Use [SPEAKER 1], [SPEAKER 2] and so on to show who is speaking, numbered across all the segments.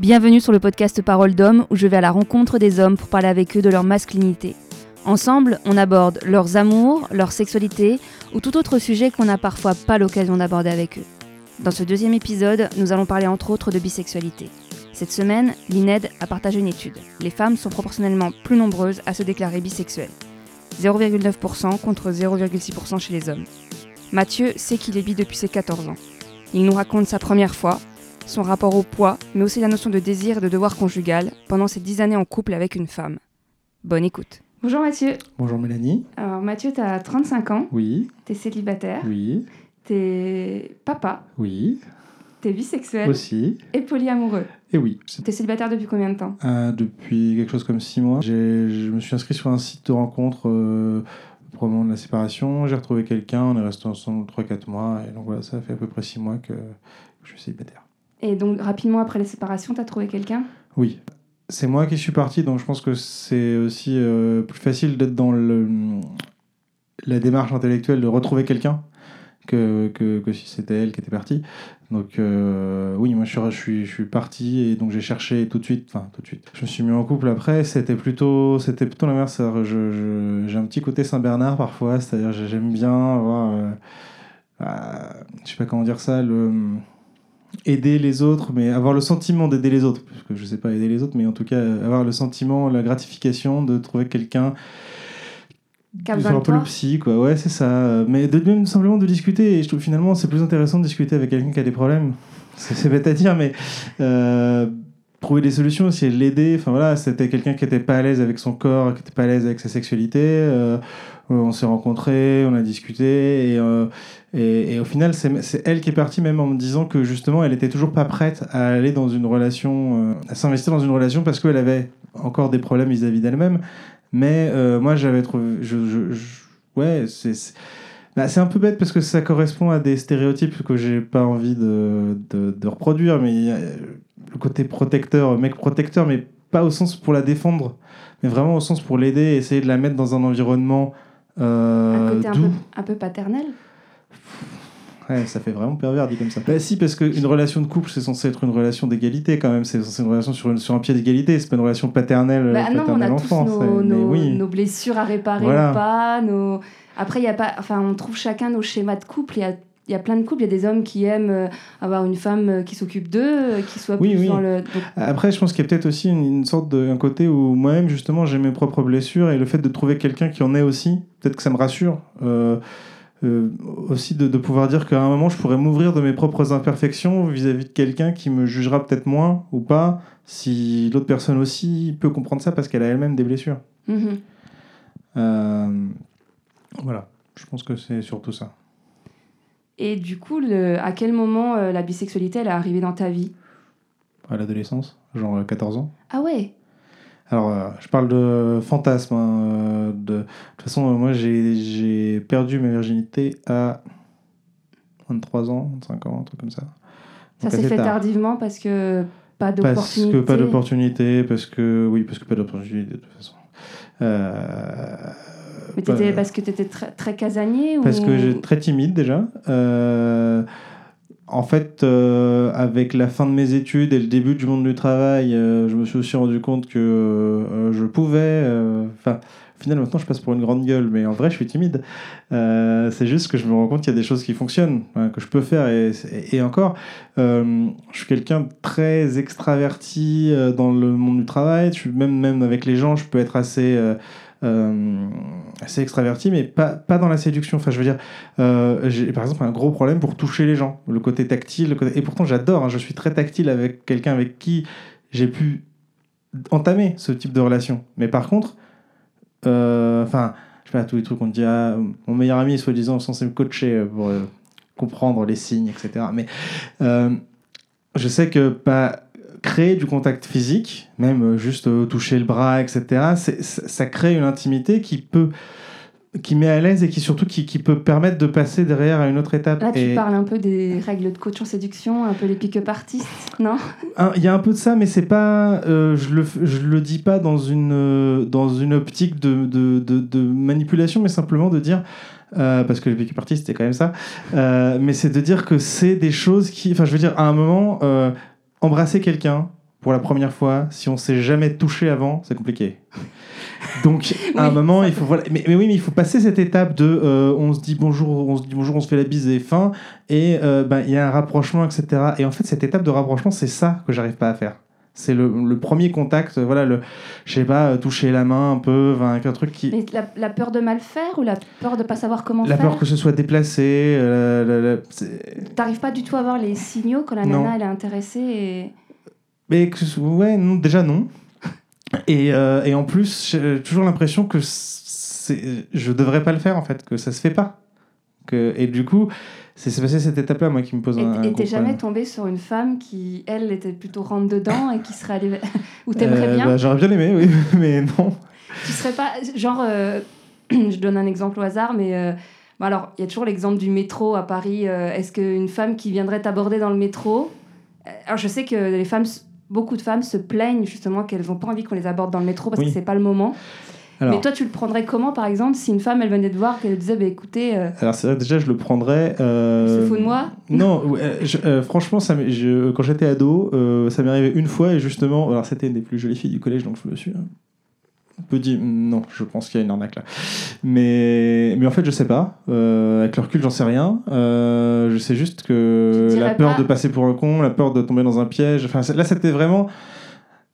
[SPEAKER 1] Bienvenue sur le podcast Parole d'hommes où je vais à la rencontre des hommes pour parler avec eux de leur masculinité. Ensemble, on aborde leurs amours, leur sexualité ou tout autre sujet qu'on n'a parfois pas l'occasion d'aborder avec eux. Dans ce deuxième épisode, nous allons parler entre autres de bisexualité. Cette semaine, l'INED a partagé une étude. Les femmes sont proportionnellement plus nombreuses à se déclarer bisexuelles. 0,9% contre 0,6% chez les hommes. Mathieu sait qu'il est bi depuis ses 14 ans. Il nous raconte sa première fois, son rapport au poids, mais aussi la notion de désir et de devoir conjugal pendant ses 10 années en couple avec une femme. Bonne écoute. Bonjour Mathieu.
[SPEAKER 2] Bonjour Mélanie.
[SPEAKER 1] Alors Mathieu, tu as 35 ans,
[SPEAKER 2] Oui,
[SPEAKER 1] tu es célibataire,
[SPEAKER 2] oui,
[SPEAKER 1] tu es papa,
[SPEAKER 2] oui,
[SPEAKER 1] tu es bisexuel
[SPEAKER 2] aussi.
[SPEAKER 1] et polyamoureux.
[SPEAKER 2] Et oui, c'est-
[SPEAKER 1] Tu es célibataire depuis combien de temps?
[SPEAKER 2] Euh, depuis quelque chose comme six mois, j'ai- je me suis inscrit sur un site de rencontre euh, pour le moment de la séparation. J'ai retrouvé quelqu'un, on est resté ensemble 3-4 mois, et donc voilà, ça fait à peu près six mois que je suis célibataire.
[SPEAKER 1] Et donc rapidement après la séparation, tu as trouvé quelqu'un?
[SPEAKER 2] Oui. C'est moi qui suis parti, donc je pense que c'est aussi euh, plus facile d'être dans le, la démarche intellectuelle de retrouver quelqu'un que, que, si c'était elle qui était partie. Donc euh, oui, moi je suis, je, suis, parti et donc j'ai cherché tout de suite, enfin tout de suite. Je me suis mis en couple après, c'était plutôt, c'était plutôt l'inverse. je- J'ai un petit côté Saint-Bernard parfois, c'est-à-dire j'ai- j'aime bien avoir, euh, euh, je sais pas comment dire ça, le aider les autres, mais avoir le sentiment d'aider les autres, parce que je sais pas aider les autres, mais en tout cas avoir le sentiment, la gratification de trouver quelqu'un
[SPEAKER 1] Qui
[SPEAKER 2] un peu le psy, quoi. Ouais, c'est ça. Mais de même simplement de discuter. Et je trouve finalement c'est plus intéressant de discuter avec quelqu'un qui a des problèmes. C'est c'est bête à dire, mais euh, trouver des solutions, essayer de l'aider. Enfin voilà, c'était quelqu'un qui était pas à l'aise avec son corps, qui était pas à l'aise avec sa sexualité. Euh, on s'est rencontrés, on a discuté et, euh, et, et au final c'est elle qui est partie même en me disant que justement elle était toujours pas prête à aller dans une relation, euh, à s'investir dans une relation parce qu'elle avait encore des problèmes vis-à-vis d'elle-même. Mais euh, moi j'avais trouvé, je, je- je- ouais c'est- bah, c'est un peu bête parce que ça correspond à des stéréotypes que j'ai pas envie de, de, de reproduire, mais il y a le côté protecteur, mec protecteur, mais pas au sens pour la défendre, mais vraiment au sens pour l'aider, essayer de la mettre dans un environnement euh,
[SPEAKER 1] Un côté un
[SPEAKER 2] doux.
[SPEAKER 1] peu, un peu paternel?
[SPEAKER 2] Ouais, ça fait vraiment pervers dit comme ça. Bah si, parce qu'une relation de couple, c'est censé être une relation d'égalité quand même. C'est censé être une relation sur, une- sur un pied d'égalité. C'est pas une relation paternelle,
[SPEAKER 1] Bah non, on a
[SPEAKER 2] paternelle
[SPEAKER 1] tous nos, nos-
[SPEAKER 2] oui.
[SPEAKER 1] nos blessures à réparer
[SPEAKER 2] Voilà.
[SPEAKER 1] ou pas. Nos... Après, y a pas, enfin, on trouve chacun nos schémas de couple. Il y a, il y a plein de couples. Il y a des hommes qui aiment euh, avoir une femme euh, qui s'occupe d'eux, euh, qui soit
[SPEAKER 2] Oui,
[SPEAKER 1] plus
[SPEAKER 2] oui.
[SPEAKER 1] dans le. donc,
[SPEAKER 2] Après, je pense qu'il y a peut-être aussi une, une sorte de un côté où moi-même, justement, j'ai mes propres blessures et le fait de trouver quelqu'un qui en ait aussi, peut-être que ça me rassure. Euh, euh, aussi de, de pouvoir dire qu'à un moment, je pourrais m'ouvrir de mes propres imperfections vis-à-vis de quelqu'un qui me jugera peut-être moins ou pas, si l'autre personne aussi peut comprendre ça parce qu'elle a elle-même des blessures.
[SPEAKER 1] mhm.
[SPEAKER 2] Euh, voilà, je pense que c'est surtout ça.
[SPEAKER 1] Et du coup, le, à quel moment euh, la bisexualité elle est arrivée dans ta vie?
[SPEAKER 2] À l'adolescence, genre euh, 14 ans.
[SPEAKER 1] Ah ouais?
[SPEAKER 2] Alors, euh, je parle de fantasme. hein, euh, de... de toute façon, euh, moi, j'ai j'ai perdu ma virginité à 23 ans, 25 ans, un truc comme ça.
[SPEAKER 1] Ça s'est fait
[SPEAKER 2] tard.
[SPEAKER 1] tardivement parce que pas
[SPEAKER 2] Parce
[SPEAKER 1] d'opportunité.
[SPEAKER 2] que pas d'opportunité, parce que... Oui, parce que pas d'opportunité, de toute façon. Euh,
[SPEAKER 1] Mais t'étais-
[SPEAKER 2] bah,
[SPEAKER 1] parce que tu étais très, très casanier ou...
[SPEAKER 2] Parce que j'étais très timide déjà. Euh, en fait, euh, avec la fin de mes études et le début du monde du travail, euh, je me suis aussi rendu compte que euh, je pouvais. Enfin, au final, maintenant, je passe pour une grande gueule, mais en vrai, je suis timide. C'est juste que je me rends compte qu'il y a des choses qui fonctionnent, hein, que je peux faire. Et, encore, je suis quelqu'un très extraverti dans le monde du travail. Je suis même, même avec les gens, je peux être assez. Euh, euh, assez extraverti, mais pas, pas dans la séduction. Enfin, je veux dire, euh, j'ai par exemple un gros problème pour toucher les gens, le côté tactile. Et pourtant, j'adore, hein, je suis très tactile avec quelqu'un avec qui j'ai pu entamer ce type de relation. Mais par contre, euh, enfin, je sais pas, tous les trucs qu'on dit, ah, mon meilleur ami, soi-disant, censé me coacher pour comprendre les signes, etc. Mais je sais que bah, créer du contact physique, même euh, juste euh, toucher le bras, etc., ça crée une intimité qui peut qui met à l'aise et qui surtout qui, qui peut permettre de passer derrière à une autre étape.
[SPEAKER 1] Là, tu
[SPEAKER 2] Et
[SPEAKER 1] parles un peu des règles de coach en séduction, un peu les pick-up artistes, non?
[SPEAKER 2] Il y a un peu de ça, mais c'est pas. euh, je le je le dis pas dans une euh, dans une optique de, de, de, de manipulation, mais simplement de dire. euh, parce que le pick-up artist, c'est quand même ça. Mais c'est de dire que c'est des choses qui. Enfin, je veux dire, à un moment, embrasser quelqu'un, pour la première fois, si on s'est jamais touché avant, c'est compliqué. Donc, à un moment, il faut voilà, mais, mais oui, mais il faut passer cette étape de euh, on se dit bonjour, on se dit bonjour, on se fait la bise et fin, et euh, ben, il y a un rapprochement, etc. Et en fait, cette étape de rapprochement, c'est ça que j'arrive pas à faire. C'est le, le premier contact, euh, voilà, le, je sais pas, euh, toucher la main un peu, avec un truc qui.
[SPEAKER 1] Mais la, la peur de mal faire ou la peur de pas savoir comment
[SPEAKER 2] La
[SPEAKER 1] faire
[SPEAKER 2] peur que ce soit déplacé, euh, la- la- la-
[SPEAKER 1] T'arrives pas du tout à voir les signaux quand la
[SPEAKER 2] Non.
[SPEAKER 1] nana elle est intéressée et...
[SPEAKER 2] Mais que ouais, non, déjà non. Et, euh, et en plus, j'ai toujours l'impression que je devrais pas le faire en fait, que ça se fait pas. Que, et du coup, c'est passé cette étape-là, moi, qui me pose
[SPEAKER 1] Et
[SPEAKER 2] un,
[SPEAKER 1] et t'es jamais tombé sur une femme qui, elle, était plutôt rentre dedans et qui serait allée... ou t'aimerais
[SPEAKER 2] Euh,
[SPEAKER 1] bien
[SPEAKER 2] bah, J'aurais bien aimé, oui, mais non.
[SPEAKER 1] Tu serais pas... Genre, euh, je donne un exemple au hasard, mais... euh, bon, alors, il y a toujours l'exemple du métro à Paris. euh, Est-ce qu'une femme qui viendrait t'aborder dans le métro... Alors, je sais que les femmes... Beaucoup de femmes se plaignent justement qu'elles n'ont pas envie qu'on les aborde dans le métro parce
[SPEAKER 2] Oui.
[SPEAKER 1] que c'est pas le moment.
[SPEAKER 2] Alors,
[SPEAKER 1] Mais toi, tu le prendrais comment, par exemple, si une femme, elle venait te voir, qu'elle disait, bah, écoutez, euh,
[SPEAKER 2] alors c'est vrai, déjà, je le prendrais. euh,
[SPEAKER 1] se fout de moi
[SPEAKER 2] Non, euh, je- euh, franchement, ça m'est- je- quand j'étais ado, ça m'est arrivé une fois et justement, alors c'était une des plus jolies filles du collège, donc je me suis un peu dit non, je pense qu'il y a une arnaque là. Mais, mais en fait, je sais pas. Avec le recul, j'en sais rien. Je sais juste que la peur
[SPEAKER 1] pas-
[SPEAKER 2] de passer pour un con, la peur de tomber dans un piège. Enfin, là, c'était vraiment.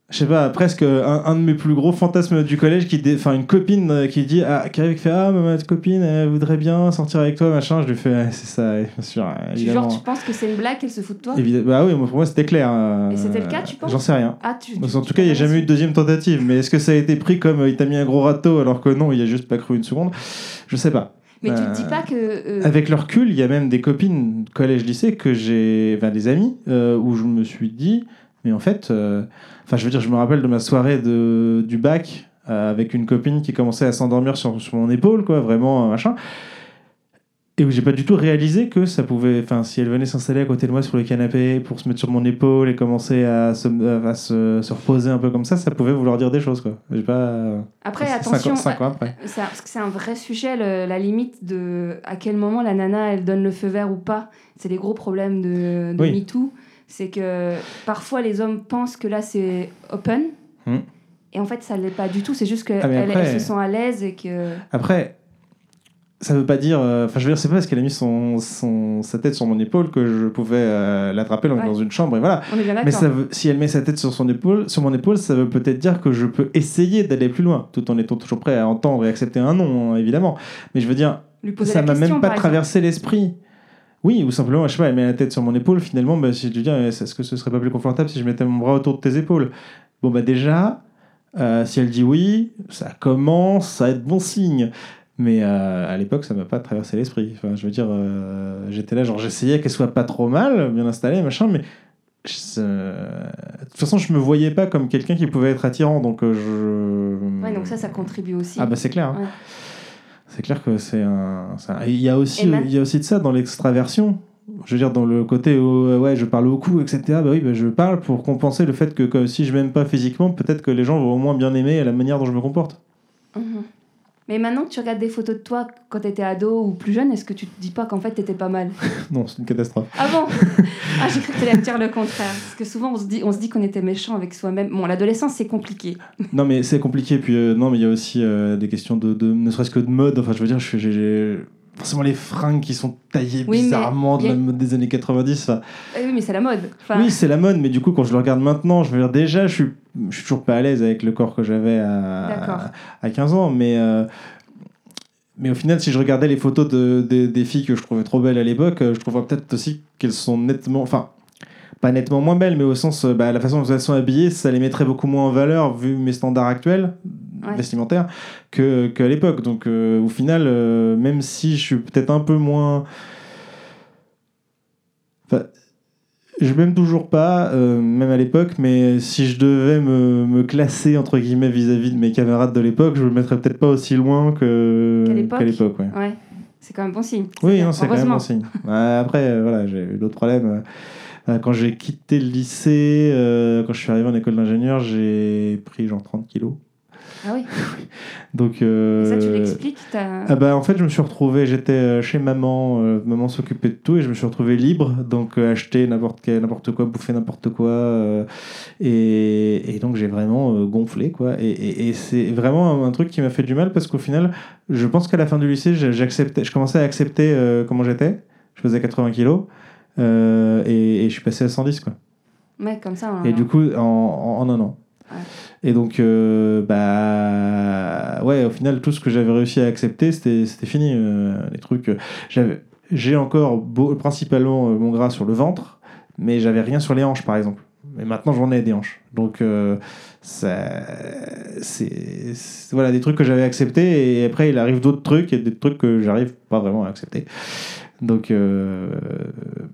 [SPEAKER 2] Je sais pas, presque un, un de mes plus gros fantasmes du collège, qui enfin une copine euh, qui dit, ah, qui arrive fait ah ma ma copine, elle voudrait bien sortir avec toi, machin. Je lui fais, c'est ça, bien sûr, évidemment.
[SPEAKER 1] genre, tu penses que c'est une blague, qu'elle se fout de toi?
[SPEAKER 2] Évidemment. Bah oui, moi, pour moi c'était clair. euh,
[SPEAKER 1] Et c'était le cas, tu penses?
[SPEAKER 2] J'en sais rien.
[SPEAKER 1] Ah, tu,
[SPEAKER 2] En tout cas, il n'y a jamais eu de deuxième tentative. Mais est-ce que ça a été pris comme euh, il t'a mis un gros râteau alors que non, il a juste pas cru une seconde? Je sais pas.
[SPEAKER 1] Mais tu te dis pas que. euh,
[SPEAKER 2] Avec le recul, il y a même des copines collège-lycée que j'ai. Enfin, des amis euh, où je me suis dit, mais en fait. euh, Enfin, je veux dire, je me rappelle de ma soirée de, du bac euh, avec une copine qui commençait à s'endormir sur, sur mon épaule, quoi, vraiment, euh, machin. Et où j'ai pas du tout réalisé que ça pouvait. Enfin, si elle venait s'installer à côté de moi sur le canapé pour se mettre sur mon épaule et commencer à se, à se, se reposer un peu comme ça, ça pouvait vouloir dire des choses, quoi. J'ai pas.
[SPEAKER 1] Après, attention.
[SPEAKER 2] cinq ans après.
[SPEAKER 1] c'est un- parce que c'est un vrai sujet, le- la limite de à quel moment la nana elle donne le feu vert ou pas. C'est les gros problèmes de, de
[SPEAKER 2] Oui.
[SPEAKER 1] MeToo. C'est que parfois les hommes pensent que là c'est open.
[SPEAKER 2] Hmm.
[SPEAKER 1] Et en fait, ça l'est pas du tout. C'est juste qu'elles
[SPEAKER 2] Ah,
[SPEAKER 1] se sentent à l'aise et que.
[SPEAKER 2] Après, ça veut pas dire. euh, Enfin, je veux dire, c'est pas parce qu'elle a mis son, son, sa tête sur mon épaule que je pouvais euh, l'attraper dans,
[SPEAKER 1] Ouais.
[SPEAKER 2] dans une chambre et voilà.
[SPEAKER 1] On est bien
[SPEAKER 2] Mais
[SPEAKER 1] d'accord.
[SPEAKER 2] ça veut, si elle met sa tête sur son épaule, sur mon épaule, ça veut peut-être dire que je peux essayer d'aller plus loin, tout en étant toujours prêt à entendre et accepter un non, hein, évidemment. Mais je veux dire, ça m'a même pas traversé l'esprit. Oui, ou simplement, je sais pas, elle met la tête sur mon épaule, finalement, bah, si tu dis, eh, est-ce que ce serait pas plus confortable si je mettais mon bras autour de tes épaules? Bon, bah déjà, euh, si elle dit oui, ça commence à être bon signe. Mais euh, à l'époque, ça m'a pas traversé l'esprit. Enfin, je veux dire, euh, j'étais là, genre, j'essayais qu'elle soit pas trop mal, bien installée, machin, mais. je- De toute façon, je me voyais pas comme quelqu'un qui pouvait être attirant, donc je.
[SPEAKER 1] Ouais, donc ça, ça contribue aussi.
[SPEAKER 2] Ah bah c'est clair. hein.
[SPEAKER 1] Ouais.
[SPEAKER 2] C'est clair que c'est un. Il y a aussi, il y a aussi de ça dans l'extraversion. Je veux dire dans le côté où, euh, ouais je parle beaucoup etc. Bah oui bah je parle pour compenser le fait que si je m'aime pas physiquement peut-être que les gens vont au moins bien aimer la manière dont je me comporte.
[SPEAKER 1] Mhm. Mais maintenant que tu regardes des photos de toi quand t'étais ado ou plus jeune, est-ce que tu te dis pas qu'en fait t'étais pas mal?
[SPEAKER 2] Non c'est une catastrophe.
[SPEAKER 1] Ah bon? Ah j'ai cru que t'allais me dire le contraire. Parce que souvent on se dit, on se dit qu'on était méchant avec soi-même. Bon, l'adolescence c'est compliqué.
[SPEAKER 2] non mais c'est compliqué puis euh, non mais il y a aussi euh, des questions de, de ne serait-ce que de mode. Enfin je veux dire je suis- forcément les fringues qui sont taillées
[SPEAKER 1] Oui,
[SPEAKER 2] bizarrement de
[SPEAKER 1] a-
[SPEAKER 2] la mode des années 90. enfin,
[SPEAKER 1] Eh oui, mais c'est la mode. Enfin,
[SPEAKER 2] Oui, c'est la mode, mais du coup, quand je le regarde maintenant, je veux dire, déjà, je suis, je suis toujours pas à l'aise avec le corps que j'avais à, à 15 ans, mais, euh, mais au final, si je regardais les photos de, des- des filles que je trouvais trop belles à l'époque, euh, je trouverais peut-être aussi qu'elles sont nettement. Enfin, pas nettement moins belles, mais au sens, euh, bah, la façon dont elles sont habillées, ça les mettrait beaucoup moins en valeur, vu mes standards actuels
[SPEAKER 1] Ouais.
[SPEAKER 2] vestimentaires, que- qu'à l'époque. Donc, euh, au final, euh, même si je suis peut-être un peu moins. Enfin, je m'aime toujours pas, euh, même à l'époque, mais si je devais me, me classer entre guillemets vis-à-vis de mes camarades de l'époque, je me mettrais peut-être pas aussi loin que
[SPEAKER 1] Qu'à l'époque.
[SPEAKER 2] ouais.
[SPEAKER 1] Ouais, c'est quand même bon signe.
[SPEAKER 2] Oui, c'est quand même bon signe. Ouais, après, voilà, j'ai eu d'autres problèmes. Quand j'ai quitté le lycée, euh, quand je suis arrivé en école d'ingénieur, j'ai pris genre 30 kilos.
[SPEAKER 1] Ah oui.
[SPEAKER 2] Donc,
[SPEAKER 1] Et
[SPEAKER 2] euh,
[SPEAKER 1] ça, tu l'expliques t'as-
[SPEAKER 2] ah bah, en fait, je me suis retrouvé, j'étais euh, chez maman, euh, maman s'occupait de tout et je me suis retrouvé libre, donc euh, acheter n'importe quoi, bouffer n'importe quoi, euh, et, et donc j'ai vraiment euh, gonflé quoi. Et, et- et c'est vraiment un, un truc qui m'a fait du mal parce qu'au final, je pense qu'à la fin du lycée, j'acceptais, je commençais à accepter euh, comment j'étais. Je faisais 80 kilos euh, et, je suis passé à 110 quoi.
[SPEAKER 1] Ouais, comme ça.
[SPEAKER 2] Et du coup, en, en, en un an. Et donc, euh, bah, ouais, au final, tout ce que j'avais réussi à accepter, c'était fini. euh, les trucs. J'ai encore principalement euh, mon gras sur le ventre, mais j'avais rien sur les hanches, par exemple. Mais maintenant, j'en ai des hanches. Donc, euh, c'est- voilà, des trucs que j'avais acceptés, et après, il arrive d'autres trucs, et des trucs que j'arrive pas vraiment à accepter. Donc, euh,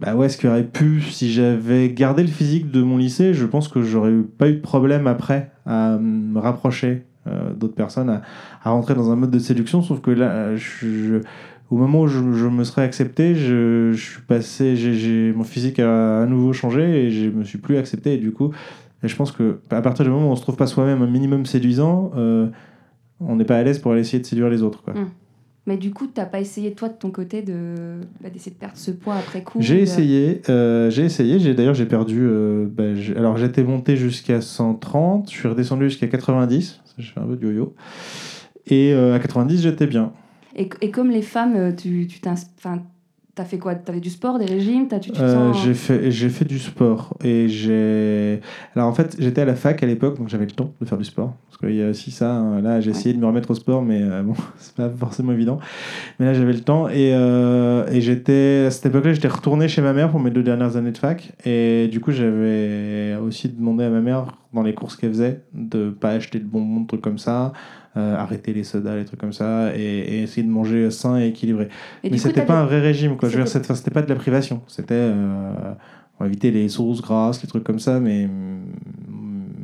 [SPEAKER 2] bah ouais, ce qui aurait pu, si j'avais gardé le physique de mon lycée, je pense que j'aurais pas eu de problème après à me rapprocher euh, d'autres personnes, à, rentrer dans un mode de séduction. Sauf que là, au moment où je, me serais accepté, je, suis passé, j'ai- mon physique a à nouveau changé et je me suis plus accepté. Et du coup, je pense que à partir du moment où on se trouve pas soi-même un minimum séduisant, euh, on n'est pas à l'aise pour aller essayer de séduire les autres. Quoi.
[SPEAKER 1] Mm. Mais du coup, t'as pas essayé, toi, de ton côté, de bah, d'essayer de perdre ce poids après coup
[SPEAKER 2] J'ai
[SPEAKER 1] de-
[SPEAKER 2] essayé, euh, j'ai essayé. J'ai d'ailleurs j'ai perdu. euh, bah, alors j'étais monté jusqu'à 130, je suis redescendu jusqu'à 90. J'ai fait un peu de yo-yo. Et euh, à 90 j'étais bien.
[SPEAKER 1] Et, et comme les femmes, euh, tu tu t'as fait quoi? T'avais du sport, des régimes? T'as, tu, tu
[SPEAKER 2] Euh,
[SPEAKER 1] sens-
[SPEAKER 2] j'ai fait j'ai fait du sport et j'ai. Alors en fait j'étais à la fac à l'époque donc j'avais le temps de faire du sport parce qu'il y a aussi ça. hein. Là j'ai essayé de me remettre au sport mais euh, bon c'est pas forcément évident. Mais là j'avais le temps et, euh, et j'étais à cette époque-là j'étais retourné chez ma mère pour mes deux dernières années de fac et du coup j'avais aussi demandé à ma mère dans les courses qu'elle faisait de pas acheter de bonbons de trucs comme ça. Euh, arrêter les sodas, les trucs comme ça, et, et essayer de manger sain et équilibré.
[SPEAKER 1] Et
[SPEAKER 2] Mais c'était pas un vrai régime, quoi. Je veux dire,
[SPEAKER 1] C'était-
[SPEAKER 2] enfin, pas de la privation. C'était. euh, on va éviter les sauces grasses, les trucs comme ça, mais,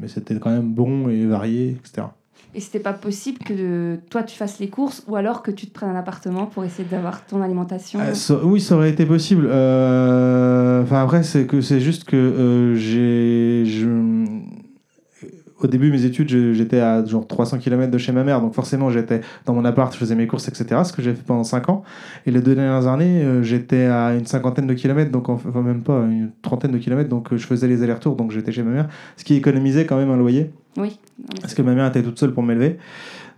[SPEAKER 2] mais c'était quand même bon et varié, etc.
[SPEAKER 1] Et c'était pas possible que toi tu fasses les courses ou alors que tu te prennes un appartement pour essayer d'avoir ton alimentation.
[SPEAKER 2] Euh, ça- oui, ça aurait été possible. Euh, Enfin, après, c'est que c'est juste que euh, j'ai. je- Au début, mes études, j'étais à genre 300 km de chez ma mère, donc forcément, j'étais dans mon appart, je faisais mes courses, etc. Ce que j'ai fait pendant 5 ans. Et les deux dernières années, euh, j'étais à une cinquantaine de kilomètres, donc enfin même pas, une trentaine de kilomètres, donc euh, je faisais les allers-retours, donc j'étais chez ma mère, ce qui économisait quand même un loyer,
[SPEAKER 1] Oui.
[SPEAKER 2] parce que ma mère était toute seule pour m'élever.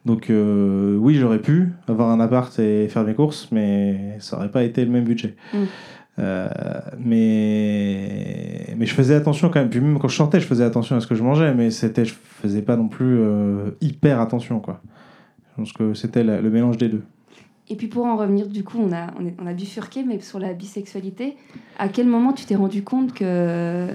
[SPEAKER 2] Donc euh, oui, j'aurais pu avoir un appart et faire mes courses, mais ça aurait pas été le même budget.
[SPEAKER 1] Mm.
[SPEAKER 2] Euh, mais mais je faisais attention quand même. Puis même quand je sortais, je faisais attention à ce que je mangeais, mais c'était je faisais pas non plus euh, hyper attention quoi. Je pense que c'était la- le mélange des deux.
[SPEAKER 1] Et puis pour en revenir, du coup, on a, on, est- on a bifurqué, mais sur la bisexualité, à quel moment tu t'es rendu compte que,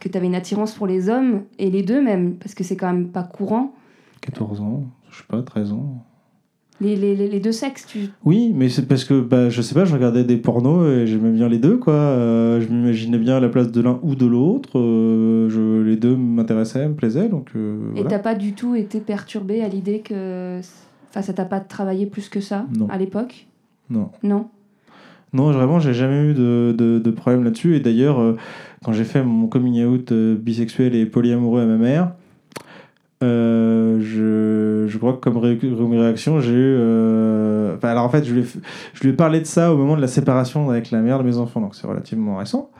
[SPEAKER 1] que tu avais une attirance pour les hommes, et les deux même, parce que c'est quand même pas courant,
[SPEAKER 2] 14 ans, je sais pas, 13 ans.
[SPEAKER 1] Les, les, les- deux sexes, tu...
[SPEAKER 2] Oui, mais c'est parce que bah, je sais pas, je regardais des pornos et j'aimais bien les deux quoi. Euh, je m'imaginais bien à la place de l'un ou de l'autre. Euh, je, les deux m'intéressaient, me plaisaient donc. euh,
[SPEAKER 1] Et
[SPEAKER 2] voilà.
[SPEAKER 1] t'as pas du tout été perturbé à l'idée que... Enfin, ça t'a pas travaillé plus que ça,
[SPEAKER 2] Non.
[SPEAKER 1] à l'époque?
[SPEAKER 2] Non.
[SPEAKER 1] Non?
[SPEAKER 2] Non, vraiment, j'ai jamais eu de, de, de problème là-dessus. Et d'ailleurs, euh, quand j'ai fait mon coming out bisexuel et polyamoureux à ma mère, euh, je, je crois que comme, ré- comme réaction, j'ai eu. euh, alors en fait, je lui, ai, je lui ai parlé de ça au moment de la séparation avec la mère de mes enfants, donc c'est relativement récent.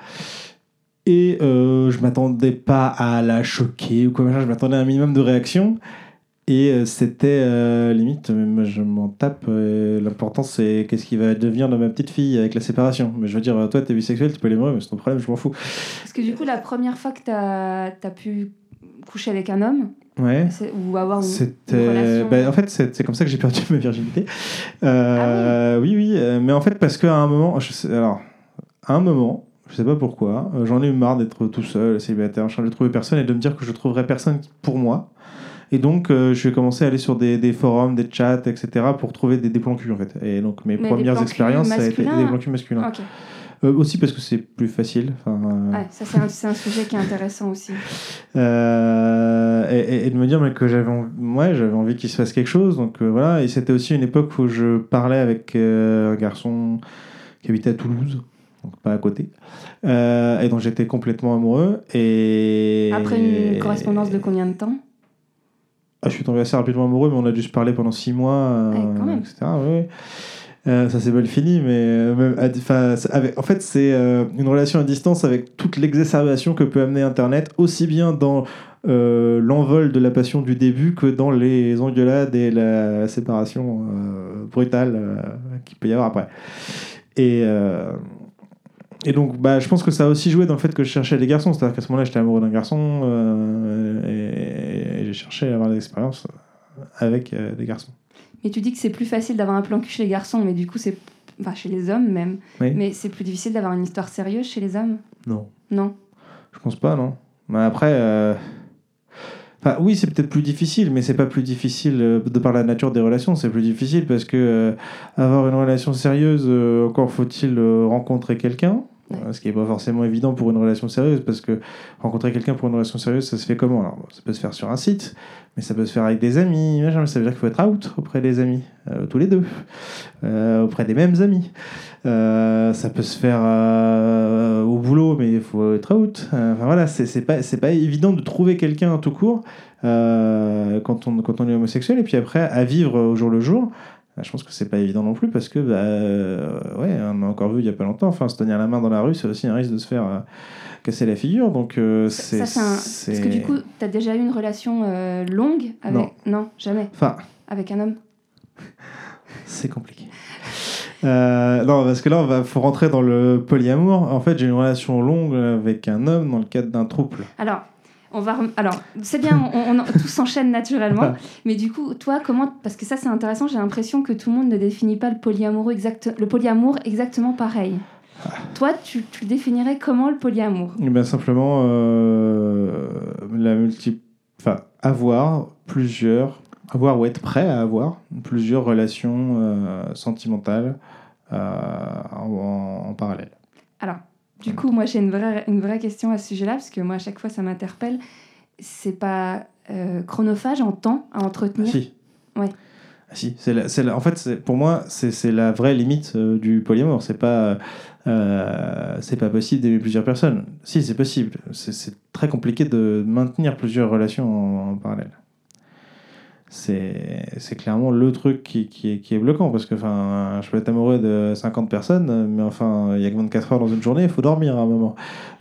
[SPEAKER 2] Et euh, je m'attendais pas à la choquer ou quoi, je m'attendais à un minimum de réaction. Et euh, c'était limite, je m'en tape. L'important, c'est qu'est-ce qui va devenir de ma petite fille avec la séparation. Mais je veux dire, toi, t'es bisexuel, tu peux l'aimer, mais c'est ton problème, je m'en fous.
[SPEAKER 1] Parce que du coup, la première fois que t'as as pu coucher avec un homme,
[SPEAKER 2] Ouais.
[SPEAKER 1] ou avoir une, une
[SPEAKER 2] C'était.
[SPEAKER 1] relation...
[SPEAKER 2] bah, en fait, c'est comme ça que j'ai perdu ma virginité. Euh, oui, oui, euh, mais en fait, parce qu'à un moment, je sais, alors, à un moment, je sais pas pourquoi, euh, j'en ai eu marre d'être tout seul, célibataire, je de trouver personne et de me dire que je trouverais personne pour moi. Et donc, euh, je vais commencer à aller sur des, des forums, des chats, etc., pour trouver des, des plans cul, en fait. Et donc, mes
[SPEAKER 1] Mais
[SPEAKER 2] premières expériences, ça a été des plans cul masculins.
[SPEAKER 1] Ok.
[SPEAKER 2] Euh, aussi parce que c'est plus facile. Enfin, euh,
[SPEAKER 1] Ouais, ça c'est un, sujet qui est intéressant aussi.
[SPEAKER 2] Euh, et, de me dire mais, que j'avais envie, ouais, j'avais envie qu'il se fasse quelque chose. Donc euh, voilà. Et c'était aussi une époque où je parlais avec un garçon qui habitait à Toulouse, donc pas à côté, et dont j'étais complètement amoureux. Et
[SPEAKER 1] Après une correspondance de combien de temps?
[SPEAKER 2] Ah, je suis tombé assez rapidement amoureux, mais on a dû se parler pendant six mois,
[SPEAKER 1] Ouais, quand même.
[SPEAKER 2] etc. Ouais. Euh, ça s'est mal fini, mais euh, c'est- en fait, c'est euh, une relation à distance avec toute l'exacerbation que peut amener Internet, aussi bien dans l'envol de la passion du début que dans les engueulades et la séparation brutale qu'il peut y avoir après. Et, donc, bah, je pense que ça a aussi joué dans le fait que je cherchais des garçons. C'est-à-dire qu'à ce moment-là, j'étais amoureux d'un garçon et, et j'ai cherché à avoir des expériences avec des garçons.
[SPEAKER 1] Mais tu dis que c'est plus facile d'avoir un plan cul chez les garçons, mais du coup, c'est. Enfin, chez les hommes même.
[SPEAKER 2] Oui.
[SPEAKER 1] Mais c'est plus difficile d'avoir une histoire sérieuse chez les hommes?
[SPEAKER 2] Non.
[SPEAKER 1] Non.
[SPEAKER 2] Je pense pas, non. Mais après. euh, Enfin, oui, c'est peut-être plus difficile, mais c'est pas plus difficile euh, de par la nature des relations. C'est plus difficile parce que euh, avoir une relation sérieuse, euh, encore faut-il rencontrer quelqu'un. Euh, Ce qui n'est pas forcément évident pour une relation sérieuse, parce que rencontrer quelqu'un pour une relation sérieuse, ça se fait comment? Alors, Ça peut se faire sur un site, mais ça peut se faire avec des amis. mais Ça veut dire qu'il faut être out auprès des amis, euh, tous les deux, euh, auprès des mêmes amis. Euh, ça peut se faire au boulot, mais il faut être out. Enfin voilà, c'est pas, pas évident de trouver quelqu'un tout court quand, on, quand on est homosexuel. Et puis après, à vivre au jour le jour, je pense que c'est pas évident non plus parce que, bah, euh, ouais, on a encore vu il y a pas longtemps, enfin, se tenir la main dans la rue, c'est aussi un risque de se faire euh, casser la figure. Donc, euh, c'est.
[SPEAKER 1] Un- Parce que du coup, t'as déjà eu une relation euh, longue avec.
[SPEAKER 2] Non.
[SPEAKER 1] jamais.
[SPEAKER 2] Enfin,
[SPEAKER 1] Avec un homme
[SPEAKER 2] c'est compliqué. Non, parce que là, il faut rentrer dans le polyamour. En fait, j'ai une relation longue avec un homme dans le cadre d'un trouble.
[SPEAKER 1] Alors. On va rem- Alors, c'est bien, on, on- tout s'enchaîne naturellement. mais du coup, toi, comment Parce que ça, c'est intéressant. J'ai l'impression que tout le monde ne définit pas le polyamour, exact... le polyamour exactement pareil. Toi, tu, tu définirais comment le polyamour?
[SPEAKER 2] Eh bien, simplement, euh, la multi... enfin, avoir plusieurs, avoir ou être prêt à avoir plusieurs relations euh, sentimentales euh, en, en parallèle.
[SPEAKER 1] Alors, du coup, moi, j'ai une vraie, une vraie question à ce sujet-là, parce que moi, à chaque fois, ça m'interpelle. C'est pas euh, chronophage en temps à
[SPEAKER 2] Ah,
[SPEAKER 1] entretenir
[SPEAKER 2] si.
[SPEAKER 1] Ouais.
[SPEAKER 2] Ah, si. C'est la- c'est la- en fait, c'est- pour moi, c'est c'est la vraie limite euh, du polyamour. C'est pas, euh, c'est pas possible d'aimer plusieurs personnes. Si, c'est possible. C'est- C'est très compliqué de maintenir plusieurs relations en, en parallèle. C'est clairement le truc qui, qui, est, qui est bloquant parce que enfin, je peux être amoureux de 50 personnes, mais enfin, il y a que 24 heures dans une journée, il faut dormir à un moment.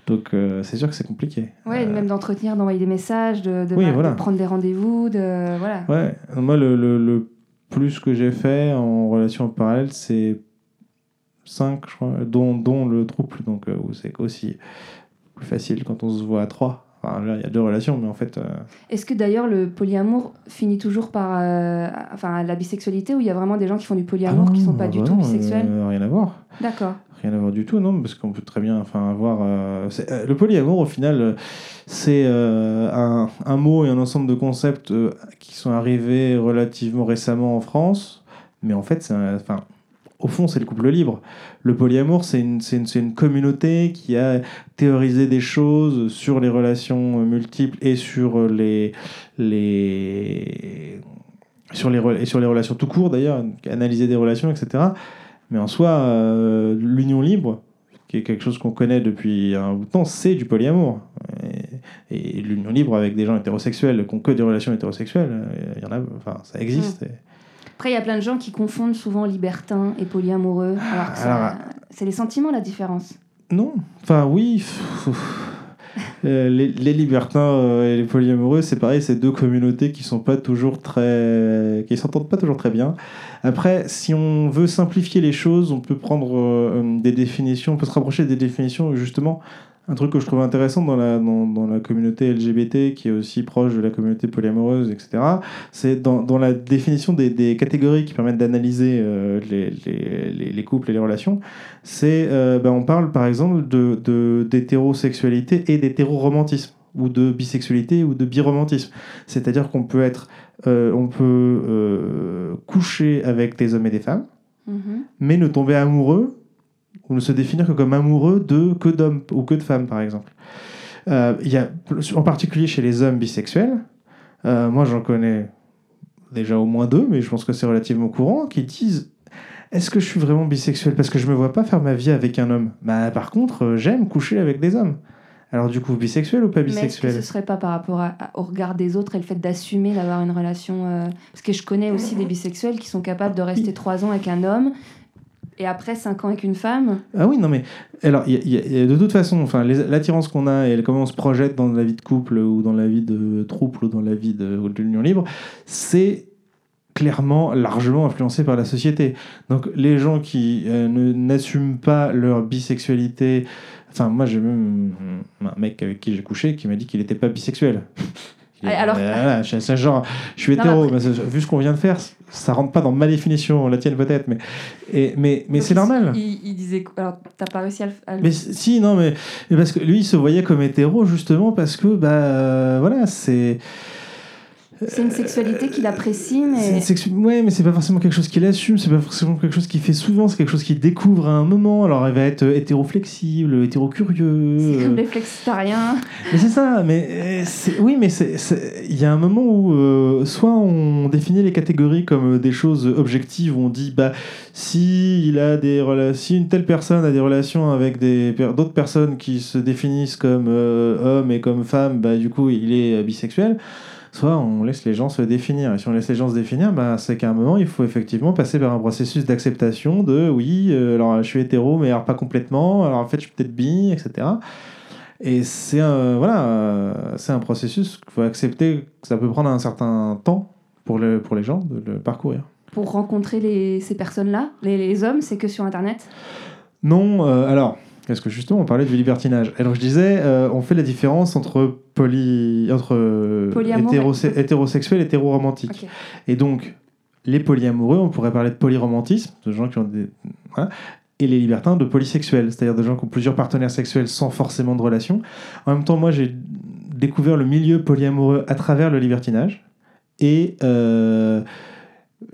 [SPEAKER 2] Donc, euh, c'est sûr que c'est compliqué.
[SPEAKER 1] Ouais,
[SPEAKER 2] Euh,
[SPEAKER 1] même d'entretenir, d'envoyer des messages, de, de-
[SPEAKER 2] Oui,
[SPEAKER 1] de
[SPEAKER 2] voilà.
[SPEAKER 1] prendre des rendez-vous, de voilà.
[SPEAKER 2] Ouais, moi, le, le, le plus que j'ai fait en relation parallèle, c'est 5, je crois, dont, dont le trouble, donc euh, où c'est aussi plus facile quand on se voit à 3. Enfin, il y a deux relations, mais en fait, euh,
[SPEAKER 1] Est-ce que d'ailleurs le polyamour finit toujours par euh, enfin la bisexualité ou il y a vraiment des gens qui font du polyamour
[SPEAKER 2] ah
[SPEAKER 1] qui
[SPEAKER 2] non,
[SPEAKER 1] sont pas
[SPEAKER 2] bah
[SPEAKER 1] du
[SPEAKER 2] non,
[SPEAKER 1] tout bisexuels?
[SPEAKER 2] euh, rien à voir.
[SPEAKER 1] D'accord.
[SPEAKER 2] Rien à voir du tout, non, parce qu'on peut très bien enfin, avoir. le polyamour, au final, c'est un, un mot et un ensemble de concepts qui sont arrivés relativement récemment en France, mais en fait, c'est un- enfin, au fond, c'est le couple libre. Le polyamour, c'est une, c'est une, c'est une communauté qui a théorisé des choses sur les relations multiples et sur les. les sur les, et sur les relations tout court d'ailleurs, analyser des relations, etc. Mais en soi, euh, l'union libre, qui est quelque chose qu'on connaît depuis un bout de temps, c'est du polyamour. Et, et l'union libre avec des gens hétérosexuels, qui ont que des relations hétérosexuelles, euh, il y en a, enfin, ça existe. Et-
[SPEAKER 1] Après il y a plein de gens qui confondent souvent libertin et polyamoureux alors que ça- c'est les sentiments la différence.
[SPEAKER 2] Non, enfin oui. Euh, les, les libertins euh, et les polyamoureux, c'est pareil, c'est deux communautés qui sont pas toujours très, qui s'entendent pas toujours très bien. Après, si on veut simplifier les choses, on peut prendre euh, des définitions, on peut se rapprocher des définitions justement. Un truc que je trouve intéressant dans la, dans, dans la communauté LGBT, qui est aussi proche de la communauté polyamoureuse, etc., c'est dans, dans la définition des, des catégories qui permettent d'analyser euh, les, les, les- les couples et les relations c'est euh, ben, on parle par exemple de de- d'hétérosexualité et d'hétéroromantisme ou de bisexualité ou de biromantisme c'est-à-dire qu'on peut être euh, on peut coucher avec des hommes et des femmes
[SPEAKER 1] Mhm.
[SPEAKER 2] mais ne tomber amoureux ou ne se définir que comme amoureux de que d'hommes ou que de femmes par exemple Euh, il y a en particulier chez les hommes bisexuels euh, moi j'en connais déjà au moins deux mais je pense que c'est relativement courant qui disent est-ce que je suis vraiment bisexuel? Parce que je me vois pas faire ma vie avec un homme. Bah, par contre, euh, j'aime coucher avec des hommes. Alors du coup, bisexuel ou pas
[SPEAKER 1] Mais est-ce que
[SPEAKER 2] bisexuel?
[SPEAKER 1] ce serait pas par rapport à- à- au regard des autres et le fait d'assumer d'avoir une relation euh, Parce que je connais aussi des bisexuels qui sont capables de rester trois ans avec un homme et après cinq ans avec une femme?
[SPEAKER 2] Ah oui, non mais alors y a- de toute façon, enfin l'attirance qu'on a et comment on se projette dans la vie de couple ou dans la vie de trouble ou dans la vie de, l'union libre, c'est clairement largement influencé par la société. Donc les gens qui euh, n'assument pas leur bisexualité, enfin moi j'ai même un mec avec qui j'ai couché qui m'a dit qu'il n'était pas bisexuel.
[SPEAKER 1] Ah, alors-
[SPEAKER 2] voilà, c'est c'est genre, je suis hétéro,
[SPEAKER 1] mais
[SPEAKER 2] vu ce qu'on vient de faire, ça rentre pas dans ma définition, la tienne peut-être, mais, et, mais, mais c'est normal.
[SPEAKER 1] Il, il disait. Alors, t'as pas réussi à le. à le-
[SPEAKER 2] Mais si, non, mais, mais parce que lui, il se voyait comme hétéro justement parce que, bah, euh, voilà, c'est.
[SPEAKER 1] C'est une sexualité qu'il apprécie, mais.
[SPEAKER 2] sexu- Ouais, mais c'est pas forcément quelque chose qu'il assume, c'est pas forcément quelque chose qu'il fait souvent, c'est quelque chose qu'il découvre à un moment. Alors, il va être hétéro-flexible, hétéro-curieux.
[SPEAKER 1] C'est comme
[SPEAKER 2] euh,
[SPEAKER 1] les flexitariens.
[SPEAKER 2] Mais c'est ça, mais euh, c'est- oui, mais c'est- c'est- il y a un moment où euh, soit on définit les catégories comme des choses objectives, où on dit bah si il a des rela- si une telle personne a des relations avec des d'autres personnes qui se définissent comme euh, hommes et comme femmes, bah du coup il est euh, bisexuel. Soit on laisse les gens se définir. Et si on laisse les gens se définir, bah, c'est qu'à un moment, il faut effectivement passer par un processus d'acceptation de oui, euh, alors je suis hétéro, mais alors pas complètement, alors en fait je suis peut-être bi, etc. Et c'est un, voilà, euh, c'est un processus qu'il faut accepter que ça peut prendre un certain temps pour, le, pour les gens de le parcourir.
[SPEAKER 1] Pour rencontrer les, ces personnes-là, les, les hommes, c'est que sur Internet?
[SPEAKER 2] Non, euh, alors, parce que justement, on parlait du libertinage. Et donc, je disais, euh, on fait la différence entre, poly, entre euh, hétérose- hétérosexuel et hétéroromantique.
[SPEAKER 1] Ok.
[SPEAKER 2] Et donc, les polyamoureux, on pourrait parler de polyromantisme, de gens qui ont des. voilà, et les libertins de polysexuels, c'est-à-dire de gens qui ont plusieurs partenaires sexuels sans forcément de relation. En même temps, moi, j'ai découvert le milieu polyamoureux à travers le libertinage. Et euh,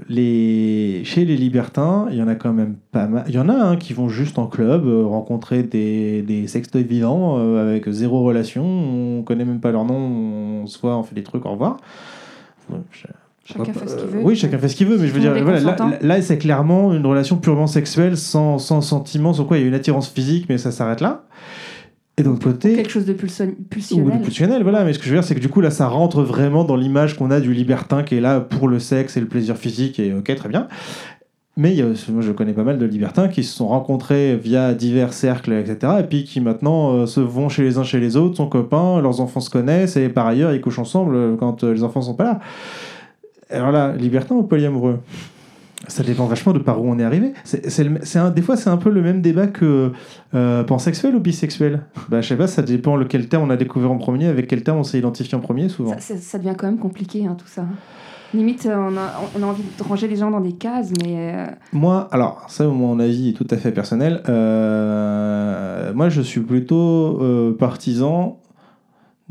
[SPEAKER 2] les... chez les libertins, il y en a quand même pas mal. Il y en a hein, qui vont juste en club euh, rencontrer des, des sextoys vivants euh, avec zéro relation. On connaît même pas leur nom. On se voit, on fait des trucs, au revoir. Ouais, je-
[SPEAKER 1] Chacun fait ce qu'il
[SPEAKER 2] euh,
[SPEAKER 1] veut.
[SPEAKER 2] Oui, chacun fait ce qu'il veut, mais je veux dire, voilà, là, c'est clairement une relation purement sexuelle, sans, sans sentiment, sans quoi il y a une attirance physique, mais ça s'arrête là. Et côté,
[SPEAKER 1] Quelque chose de pulsion-
[SPEAKER 2] ou
[SPEAKER 1] pulsionnel.
[SPEAKER 2] de pulsionnel, voilà. Mais ce que je veux dire, c'est que du coup, là, ça rentre vraiment dans l'image qu'on a du libertin qui est là pour le sexe et le plaisir physique, et ok, très bien. Mais moi, je connais pas mal de libertins qui se sont rencontrés via divers cercles, etc. Et puis qui maintenant euh, se vont chez les uns chez les autres, sont copains, leurs enfants se connaissent, et par ailleurs, ils couchent ensemble euh, quand euh, les enfants sont pas là. Alors là, libertin ou polyamoureux? Ça dépend vachement de par où on est arrivé. C'est, un, des fois, c'est un peu le même débat que euh, pansexuel ou bisexuel. Bah, je sais pas, ça dépend lequel terme on a découvert en premier, avec quel terme on s'est identifié en premier, souvent.
[SPEAKER 1] Ça, devient quand même compliqué, hein, tout ça. Limite, euh, on a, on a envie de ranger les gens dans des cases, mais euh,
[SPEAKER 2] Moi, alors, ça, mon avis est tout à fait personnel. Euh, moi, je suis plutôt partisan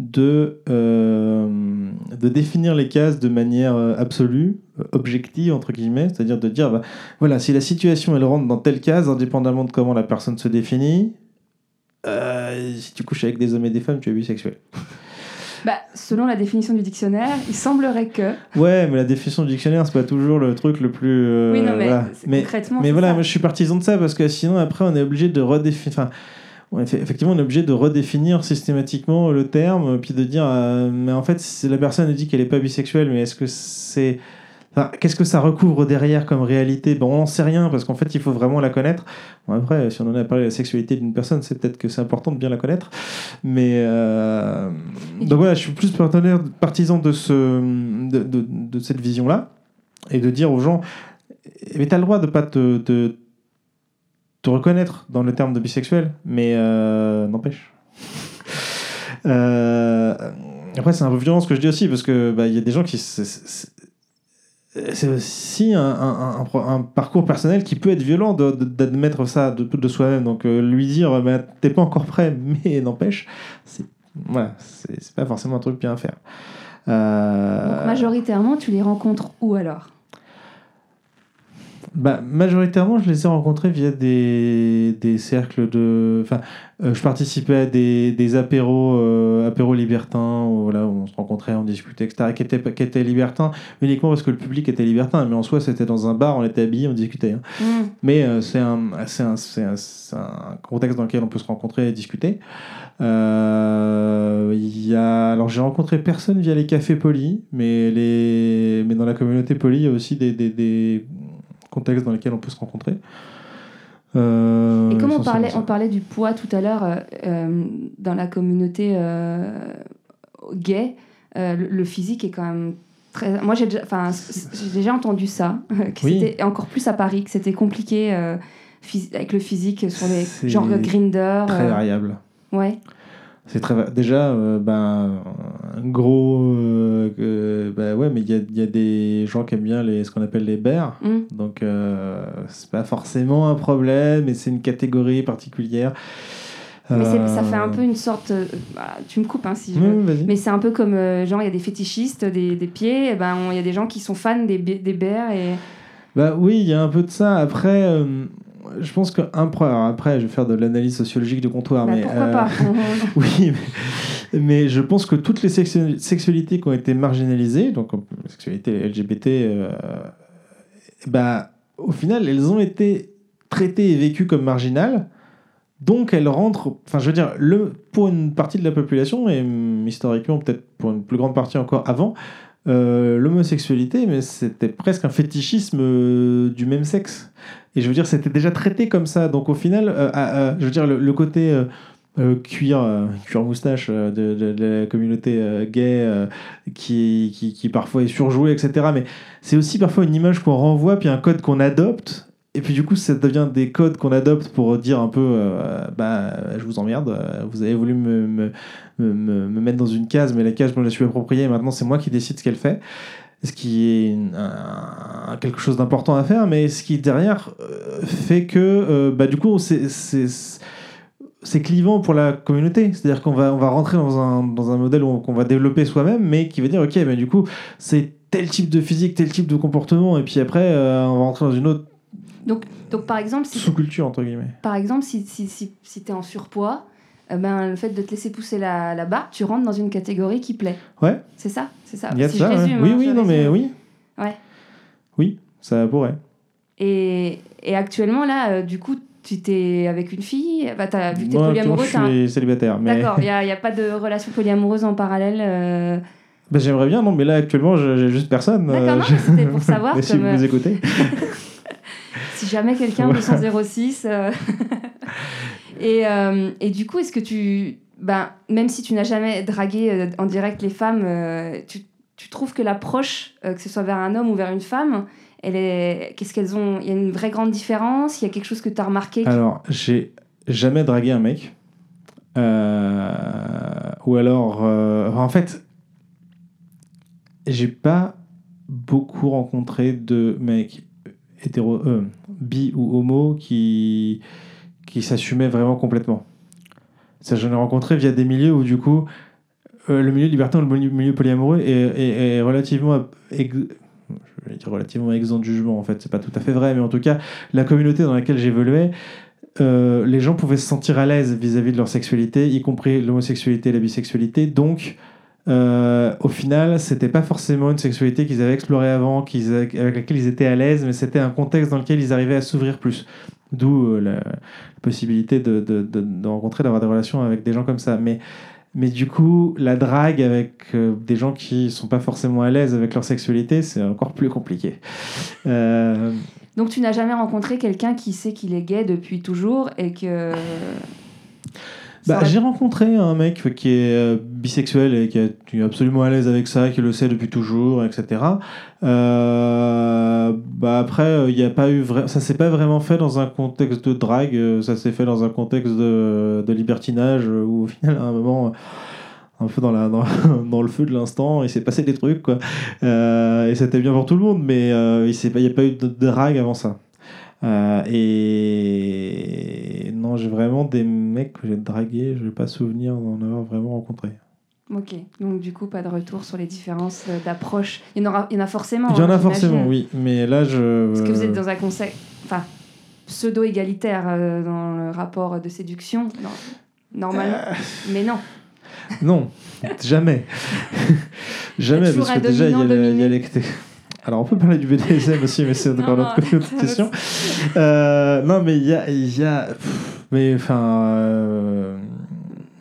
[SPEAKER 2] de, euh, de définir les cases de manière euh, absolue, euh, objective, entre guillemets, c'est-à-dire de dire, bah, voilà, si la situation, elle rentre dans telle case, indépendamment de comment la personne se définit, euh, si tu couches avec des hommes et des femmes, tu es bisexuel.
[SPEAKER 1] bah, selon la définition du dictionnaire, il semblerait que.
[SPEAKER 2] Ouais, mais la définition du dictionnaire, c'est pas toujours le truc le plus... euh,
[SPEAKER 1] oui, non, mais,
[SPEAKER 2] voilà. Mais-
[SPEAKER 1] concrètement.
[SPEAKER 2] Mais voilà,
[SPEAKER 1] ça.
[SPEAKER 2] moi je suis partisan de ça parce que sinon après on est obligé de redéfinir. Enfin, on est fait- effectivement, on est obligé de redéfinir systématiquement le terme, puis de dire, euh, mais en fait, si la personne dit qu'elle est pas bisexuelle, mais est-ce que c'est. Enfin, Qu'est-ce que ça recouvre derrière comme réalité? Bon, on n'en sait rien parce qu'en fait, il faut vraiment la connaître. Bon, après, si on en a parlé de la sexualité d'une personne, c'est peut-être que c'est important de bien la connaître. Mais euh, donc voilà, je suis plus partisan de, ce, de, de, de cette vision-là et de dire aux gens, mais tu as le droit de pas te, te, te reconnaître dans le terme de bisexuel, mais euh, n'empêche. Euh, après, c'est un peu violent ce que je dis aussi, parce que bah, il y a des gens qui. c'est- aussi un, un, un pro- un parcours personnel qui peut être violent d'admettre ça de, de soi-même. Donc, euh, lui dire, bah, t'es pas encore prêt, mais n'empêche, c'est voilà, pas forcément un truc bien à faire. Euh,
[SPEAKER 1] Donc, majoritairement, tu les rencontres où alors?
[SPEAKER 2] Bah, majoritairement, je les ai rencontrés via des, des cercles de. Enfin, euh, je participais à des, des apéros, euh, apéros libertins, où, voilà, où on se rencontrait, on discutait, etc., qui étaient, qui étaient libertins uniquement parce que le public était libertin, mais en soi, c'était dans un bar, on était habillés, on discutait. hein.
[SPEAKER 1] Mm.
[SPEAKER 2] Mais euh, c'est un, un, un, un contexte dans lequel on peut se rencontrer et discuter. Y a, alors j'ai rencontré personne via les cafés polis, mais, les, mais dans la communauté polie, il y a aussi des, des, des contextes dans lesquels on peut se rencontrer. Euh,
[SPEAKER 1] Et comme on parlait, on parlait du poids tout à l'heure euh, euh, dans la communauté euh, gay, le, physique est quand même très. Moi, j'ai déjà, j'ai déjà entendu ça, que
[SPEAKER 2] Oui.
[SPEAKER 1] c'était encore plus à Paris, que c'était compliqué avec le physique sur les
[SPEAKER 2] C'est
[SPEAKER 1] genre Grinder.
[SPEAKER 2] Très variable.
[SPEAKER 1] ouais.
[SPEAKER 2] C'est très déjà euh, ben un gros euh, euh, ben ouais mais il y a, y a des gens qui aiment bien les ce qu'on appelle les bears
[SPEAKER 1] Mm.
[SPEAKER 2] donc euh, c'est pas forcément un problème mais c'est une catégorie particulière
[SPEAKER 1] Mais ça fait un peu une sorte. voilà, tu me coupes hein, si je veux. Mais c'est un peu comme, genre, il y a des fétichistes des, des pieds, ben il y a des gens qui sont fans des, des bears et.
[SPEAKER 2] Bah oui, il y a un peu de ça. Après, je pense que un pro- alors après, je vais faire de l'analyse sociologique de comptoir,
[SPEAKER 1] Bah,
[SPEAKER 2] mais
[SPEAKER 1] pourquoi
[SPEAKER 2] euh,
[SPEAKER 1] pas
[SPEAKER 2] oui, mais, mais je pense que toutes les sexu- sexualités qui ont été marginalisées, donc sexualité LGBT, euh, bah au final, elles ont été traitées et vécues comme marginales. Donc elles rentrent, enfin je veux dire, le, pour une partie de la population, et hum, historiquement peut-être pour une plus grande partie encore avant, euh, l'homosexualité, mais c'était presque un fétichisme euh, du même sexe. Et je veux dire, c'était déjà traité comme ça. Donc au final, euh, je veux dire, le, côté cuir, cuir moustache de, de- la communauté gay qui, qui, qui parfois est surjoué, etc. Mais c'est aussi parfois une image qu'on renvoie, puis un code qu'on adopte. Et puis du coup, ça devient des codes qu'on adopte pour dire un peu, euh, bah, je vous emmerde, euh, vous avez voulu me, me, me, me- me mettre dans une case, mais la case, je me la suis appropriée, et maintenant c'est moi qui décide ce qu'elle fait. Ce qui est quelque chose d'important à faire, mais ce qui derrière euh, fait que, bah, du coup, c'est- clivant pour la communauté. C'est-à-dire qu'on va, on va rentrer dans un, dans un modèle qu'on va développer soi-même, mais qui va dire, ok, du coup, c'est tel type de physique, tel type de comportement, et puis après, on va rentrer dans une autre
[SPEAKER 1] Donc, par exemple, si,
[SPEAKER 2] sous-culture, entre guillemets.
[SPEAKER 1] par exemple, si, si, si, si tu es en surpoids, euh, ben, le fait de te laisser pousser la, la barbe, tu rentres dans une catégorie qui plaît.
[SPEAKER 2] Ouais.
[SPEAKER 1] C'est ça C'est ça.
[SPEAKER 2] Il y a
[SPEAKER 1] Si
[SPEAKER 2] ça,
[SPEAKER 1] je
[SPEAKER 2] ouais.
[SPEAKER 1] résume,
[SPEAKER 2] Oui,
[SPEAKER 1] hein,
[SPEAKER 2] oui,
[SPEAKER 1] je
[SPEAKER 2] non, mais oui.
[SPEAKER 1] Ouais.
[SPEAKER 2] Oui, ça pourrait.
[SPEAKER 1] Et, et actuellement, là, euh, du coup, tu t'es avec une fille, bah, t'as- vu que tu es
[SPEAKER 2] Moi, actuellement,
[SPEAKER 1] polyamoureux,
[SPEAKER 2] je
[SPEAKER 1] t'as un-
[SPEAKER 2] suis célibataire. Mais...
[SPEAKER 1] D'accord, il n'y a, pas de relation polyamoureuse en parallèle. euh.
[SPEAKER 2] Bah, J'aimerais bien, non, mais là, actuellement, j'ai juste personne.
[SPEAKER 1] D'accord,
[SPEAKER 2] euh,
[SPEAKER 1] non, c'était pour savoir,
[SPEAKER 2] mais si
[SPEAKER 1] comme,
[SPEAKER 2] vous
[SPEAKER 1] euh,
[SPEAKER 2] nous écoutez.
[SPEAKER 1] Si jamais quelqu'un
[SPEAKER 2] Voilà.
[SPEAKER 1] 206. euh, et, euh, et du coup, est-ce que tu. Ben, même si tu n'as jamais dragué euh, en direct les femmes, euh, tu, tu trouves que l'approche, que ce soit vers un homme ou vers une femme, elle est. Qu'est-ce qu'elles ont Il y a une vraie grande différence Il y a quelque chose que tu as remarqué
[SPEAKER 2] Alors, j'ai jamais dragué un mec. Euh, ou alors, euh, en fait, j'ai pas beaucoup rencontré de mecs hétéro, euh, bi ou homo qui, qui s'assumaient vraiment complètement. Ça, j'en ai rencontré via des milieux où, du coup, euh, le milieu libertin le milieu- polyamoureux est, est- est relativement. ex- je vais dire relativement exempt de jugement, en fait, c'est pas tout à fait vrai, mais en tout cas, la communauté dans laquelle j'évoluais, euh, les gens pouvaient se sentir à l'aise vis-à-vis de leur sexualité, y compris l'homosexualité et la bisexualité. Donc, euh, au final, c'était pas forcément une sexualité qu'ils avaient explorée avant, qu'ils avec laquelle ils étaient à l'aise, mais c'était un contexte dans lequel ils arrivaient à s'ouvrir plus. D'où euh, la, possibilité de, de, de- rencontrer, d'avoir des relations avec des gens comme ça. Mais, mais du coup, la drague avec euh, des gens qui sont pas forcément à l'aise avec leur sexualité, c'est encore plus compliqué.
[SPEAKER 1] Donc, tu n'as jamais rencontré quelqu'un qui sait qu'il est gay depuis toujours et que.
[SPEAKER 2] Bah,
[SPEAKER 1] aurait-
[SPEAKER 2] J'ai rencontré un mec qui est euh, bisexuel et qui est absolument à l'aise avec ça, qui le sait depuis toujours, etc. Euh, bah après, il y a pas eu vra- ça s'est pas vraiment fait dans un contexte de drague, euh, ça s'est fait dans un contexte de, de libertinage euh, où au final, à un moment, euh, un peu dans, la, dans, dans le feu de l'instant, il s'est passé des trucs, quoi. Euh, et c'était bien pour tout le monde, mais euh, il n'y a pas eu de drague avant ça. Euh, et non, j'ai vraiment des mecs que j'ai dragués, je n'ai pas souvenir d'en avoir vraiment rencontré.
[SPEAKER 1] Ok, donc du coup, pas de retour sur les différences euh, d'approche. Il y en, aura, il y en a forcément.
[SPEAKER 2] Il y en
[SPEAKER 1] hein,
[SPEAKER 2] a forcément,
[SPEAKER 1] j'imagine.
[SPEAKER 2] oui. Mais là, je.
[SPEAKER 1] Parce que vous êtes dans un concept enfin, pseudo-égalitaire euh, dans le rapport de séduction, non, normalement.
[SPEAKER 2] Euh.
[SPEAKER 1] Mais non.
[SPEAKER 2] Non, jamais. jamais, parce que déjà, il y a, y a les- Alors, on peut parler du BDSM aussi, mais c'est encore la question. Euh, non, mais il y a. y a mais enfin. euh,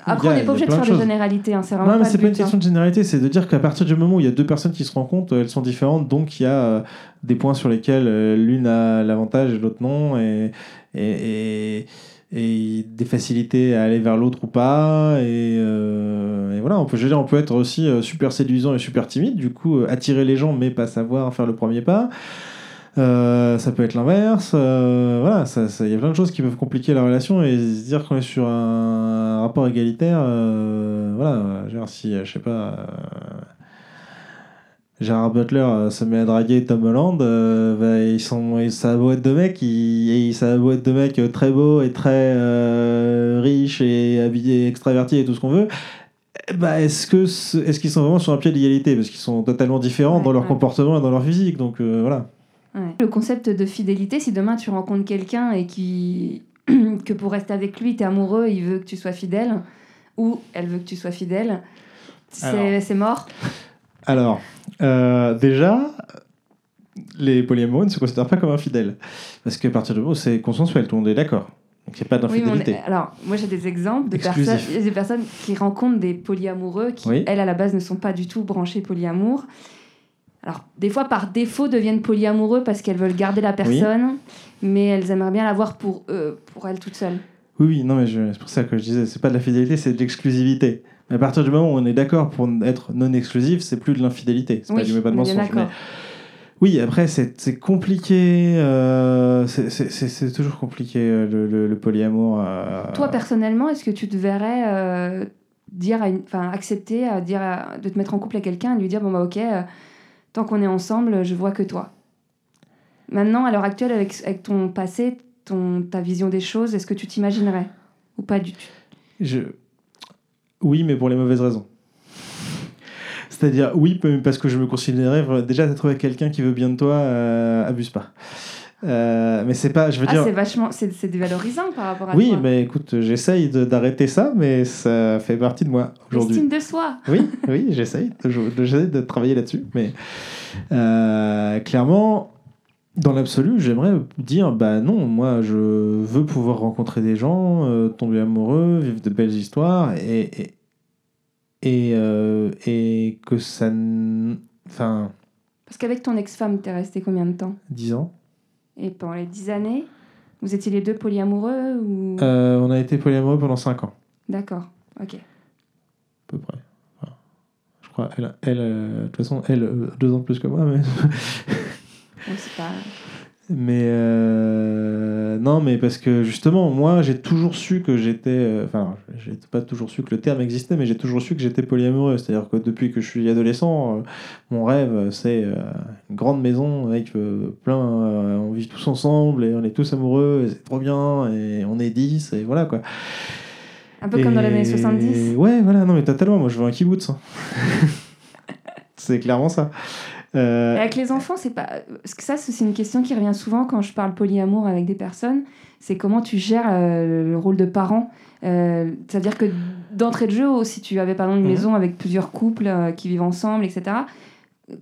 [SPEAKER 1] Après,
[SPEAKER 2] a-
[SPEAKER 1] on n'est pas obligé de faire des généralités, hein, c'est vraiment
[SPEAKER 2] Non, mais c'est pas une
[SPEAKER 1] but, hein.
[SPEAKER 2] question de généralité, c'est de dire qu'à partir du moment où il y a deux personnes qui se rencontrent, elles sont différentes, donc il y a euh, des points sur lesquels l'une a l'avantage et l'autre non, et, et, et, et des facilités à aller vers l'autre ou pas, et, euh, et voilà, on peut, je veux dire, on peut être aussi euh, super séduisant et super timide, du coup euh, attirer les gens mais pas savoir faire le premier pas. Euh, ça peut être l'inverse. euh, voilà, ça- ça- il y a plein de choses qui peuvent compliquer la relation et se dire qu'on est sur un rapport égalitaire. euh, voilà, genre si, je sais pas. Euh, Gérard Butler euh, se met à draguer Tom Holland, euh, bah, ils sont, ça beau être deux mecs, ils- et ça a beau être deux mecs euh, très beaux et très euh, riches et habillés, extravertis et tout ce qu'on veut. Bah, est-ce que ce- est-ce qu'ils sont vraiment sur un pied d'égalité? Parce qu'ils sont totalement différents
[SPEAKER 1] Ouais,
[SPEAKER 2] dans leur
[SPEAKER 1] ouais.
[SPEAKER 2] comportement et dans leur physique donc euh, voilà
[SPEAKER 1] Ouais. Le concept de fidélité, si demain tu rencontres quelqu'un et qui que pour rester avec lui, tu es amoureux, il veut que tu sois fidèle, ou elle veut que tu sois fidèle, c'est mort?
[SPEAKER 2] Alors, euh, déjà, les polyamoureux ne se considèrent pas comme infidèles. Parce qu'à partir du moment où c'est consensuel, tout le monde est d'accord. Donc il n'y a pas
[SPEAKER 1] Oui,
[SPEAKER 2] d'infidélité.
[SPEAKER 1] est- alors, moi j'ai des exemples de
[SPEAKER 2] Exclusif.
[SPEAKER 1] personnes, des personnes qui rencontrent des polyamoureux qui,
[SPEAKER 2] Oui.
[SPEAKER 1] elles, à la base, ne sont pas du tout branchées polyamour. Alors, des fois, par défaut, deviennent polyamoureux parce qu'elles veulent garder la personne, mais elles aimeraient bien l'avoir pour eux, pour elles toutes seules.
[SPEAKER 2] Oui, oui, non, mais je- c'est pour ça que je disais, c'est pas de la fidélité, c'est de l'exclusivité. Mais à partir du moment où on est d'accord pour être non exclusif, c'est plus de l'infidélité. C'est
[SPEAKER 1] Oui,
[SPEAKER 2] pas du pas de mensonge. Oui, après, c'est compliqué. euh, c'est- toujours compliqué, euh, le, le- le polyamour. euh,
[SPEAKER 1] Toi, personnellement, est-ce que tu te verrais euh, dire à une, accepter à dire à- de te mettre en couple avec quelqu'un et lui dire bon bah ok, tant qu'on est ensemble, je vois que toi. Maintenant, à l'heure actuelle, avec, avec ton passé, ton, ta vision des choses, est-ce que tu t'imaginerais? Ou pas du tout?
[SPEAKER 2] Je... Oui, mais pour les mauvaises raisons. C'est-à-dire, oui, parce que je me considérais vra- déjà d'être avec quelqu'un qui veut bien de toi, euh, abuse pas. Euh, mais c'est pas, je veux
[SPEAKER 1] Ah,
[SPEAKER 2] dire.
[SPEAKER 1] c'est vachement, c'est c'est dévalorisant par rapport à
[SPEAKER 2] Oui,
[SPEAKER 1] toi.
[SPEAKER 2] mais écoute, j'essaye de- d'arrêter ça, mais ça fait partie de moi aujourd'hui.
[SPEAKER 1] Estime de soi.
[SPEAKER 2] Oui, oui, j'essaye de, de- travailler là-dessus. Mais euh, clairement, dans l'absolu, j'aimerais dire bah non, moi je veux pouvoir rencontrer des gens, euh, tomber amoureux, vivre de belles histoires et. et et, euh, et que ça. n- Enfin,
[SPEAKER 1] Parce qu'avec ton ex-femme, t'es resté combien de temps?
[SPEAKER 2] 10 ans.
[SPEAKER 1] Et pendant les 10 années, vous étiez les deux polyamoureux ou?
[SPEAKER 2] Euh, on a été polyamoureux pendant 5 ans,
[SPEAKER 1] D'accord, ok.
[SPEAKER 2] à peu près. Voilà. Je crois, elle, elle euh, de toute façon, elle, euh, deux ans de plus que moi, mais.
[SPEAKER 1] Bon, c'est pas...
[SPEAKER 2] Mais euh, non, mais parce que justement, moi, j'ai toujours su que j'étais. euh, Enfin, j'ai pas toujours su que le terme existait, mais j'ai toujours su que j'étais polyamoureux. C'est-à-dire que depuis que je suis adolescent, euh, mon rêve, c'est euh, une grande maison avec euh, plein. euh, on vit tous ensemble et on est tous amoureux, et c'est trop bien, et on est 10, et voilà quoi.
[SPEAKER 1] Un peu comme dans les années
[SPEAKER 2] Et-
[SPEAKER 1] 70.
[SPEAKER 2] Ouais, voilà, non, mais totalement. Moi, je veux un kibbutz. hein. c'est clairement ça. Euh,
[SPEAKER 1] avec les enfants, c'est pas. Parce que ça, c'est une question qui revient souvent quand je parle polyamour avec des personnes. C'est comment tu gères euh, le rôle de parent. Euh, C'est-à-dire que d'entrée de jeu, si tu avais par exemple une
[SPEAKER 2] Mhm.
[SPEAKER 1] maison avec plusieurs couples qui vivent ensemble, etc.,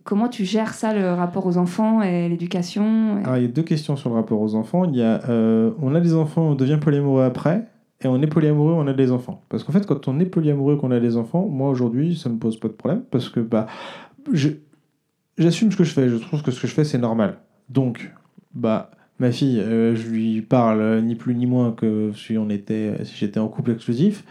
[SPEAKER 1] comment tu gères ça, le rapport aux enfants et l'éducation et-
[SPEAKER 2] Alors, il y a deux questions sur le rapport aux enfants. Il y a, on a des enfants, on devient polyamoureux après, et on est polyamoureux, on a des enfants. Parce qu'en fait, quand on est polyamoureux, qu'on a des enfants, moi aujourd'hui, ça me pose pas de problème, parce que bah, je- j'assume ce que je fais. Je trouve que ce que je fais, c'est normal. Donc, bah, ma fille, euh, je lui parle euh, ni plus ni moins que si on était, si j'étais en couple exclusif.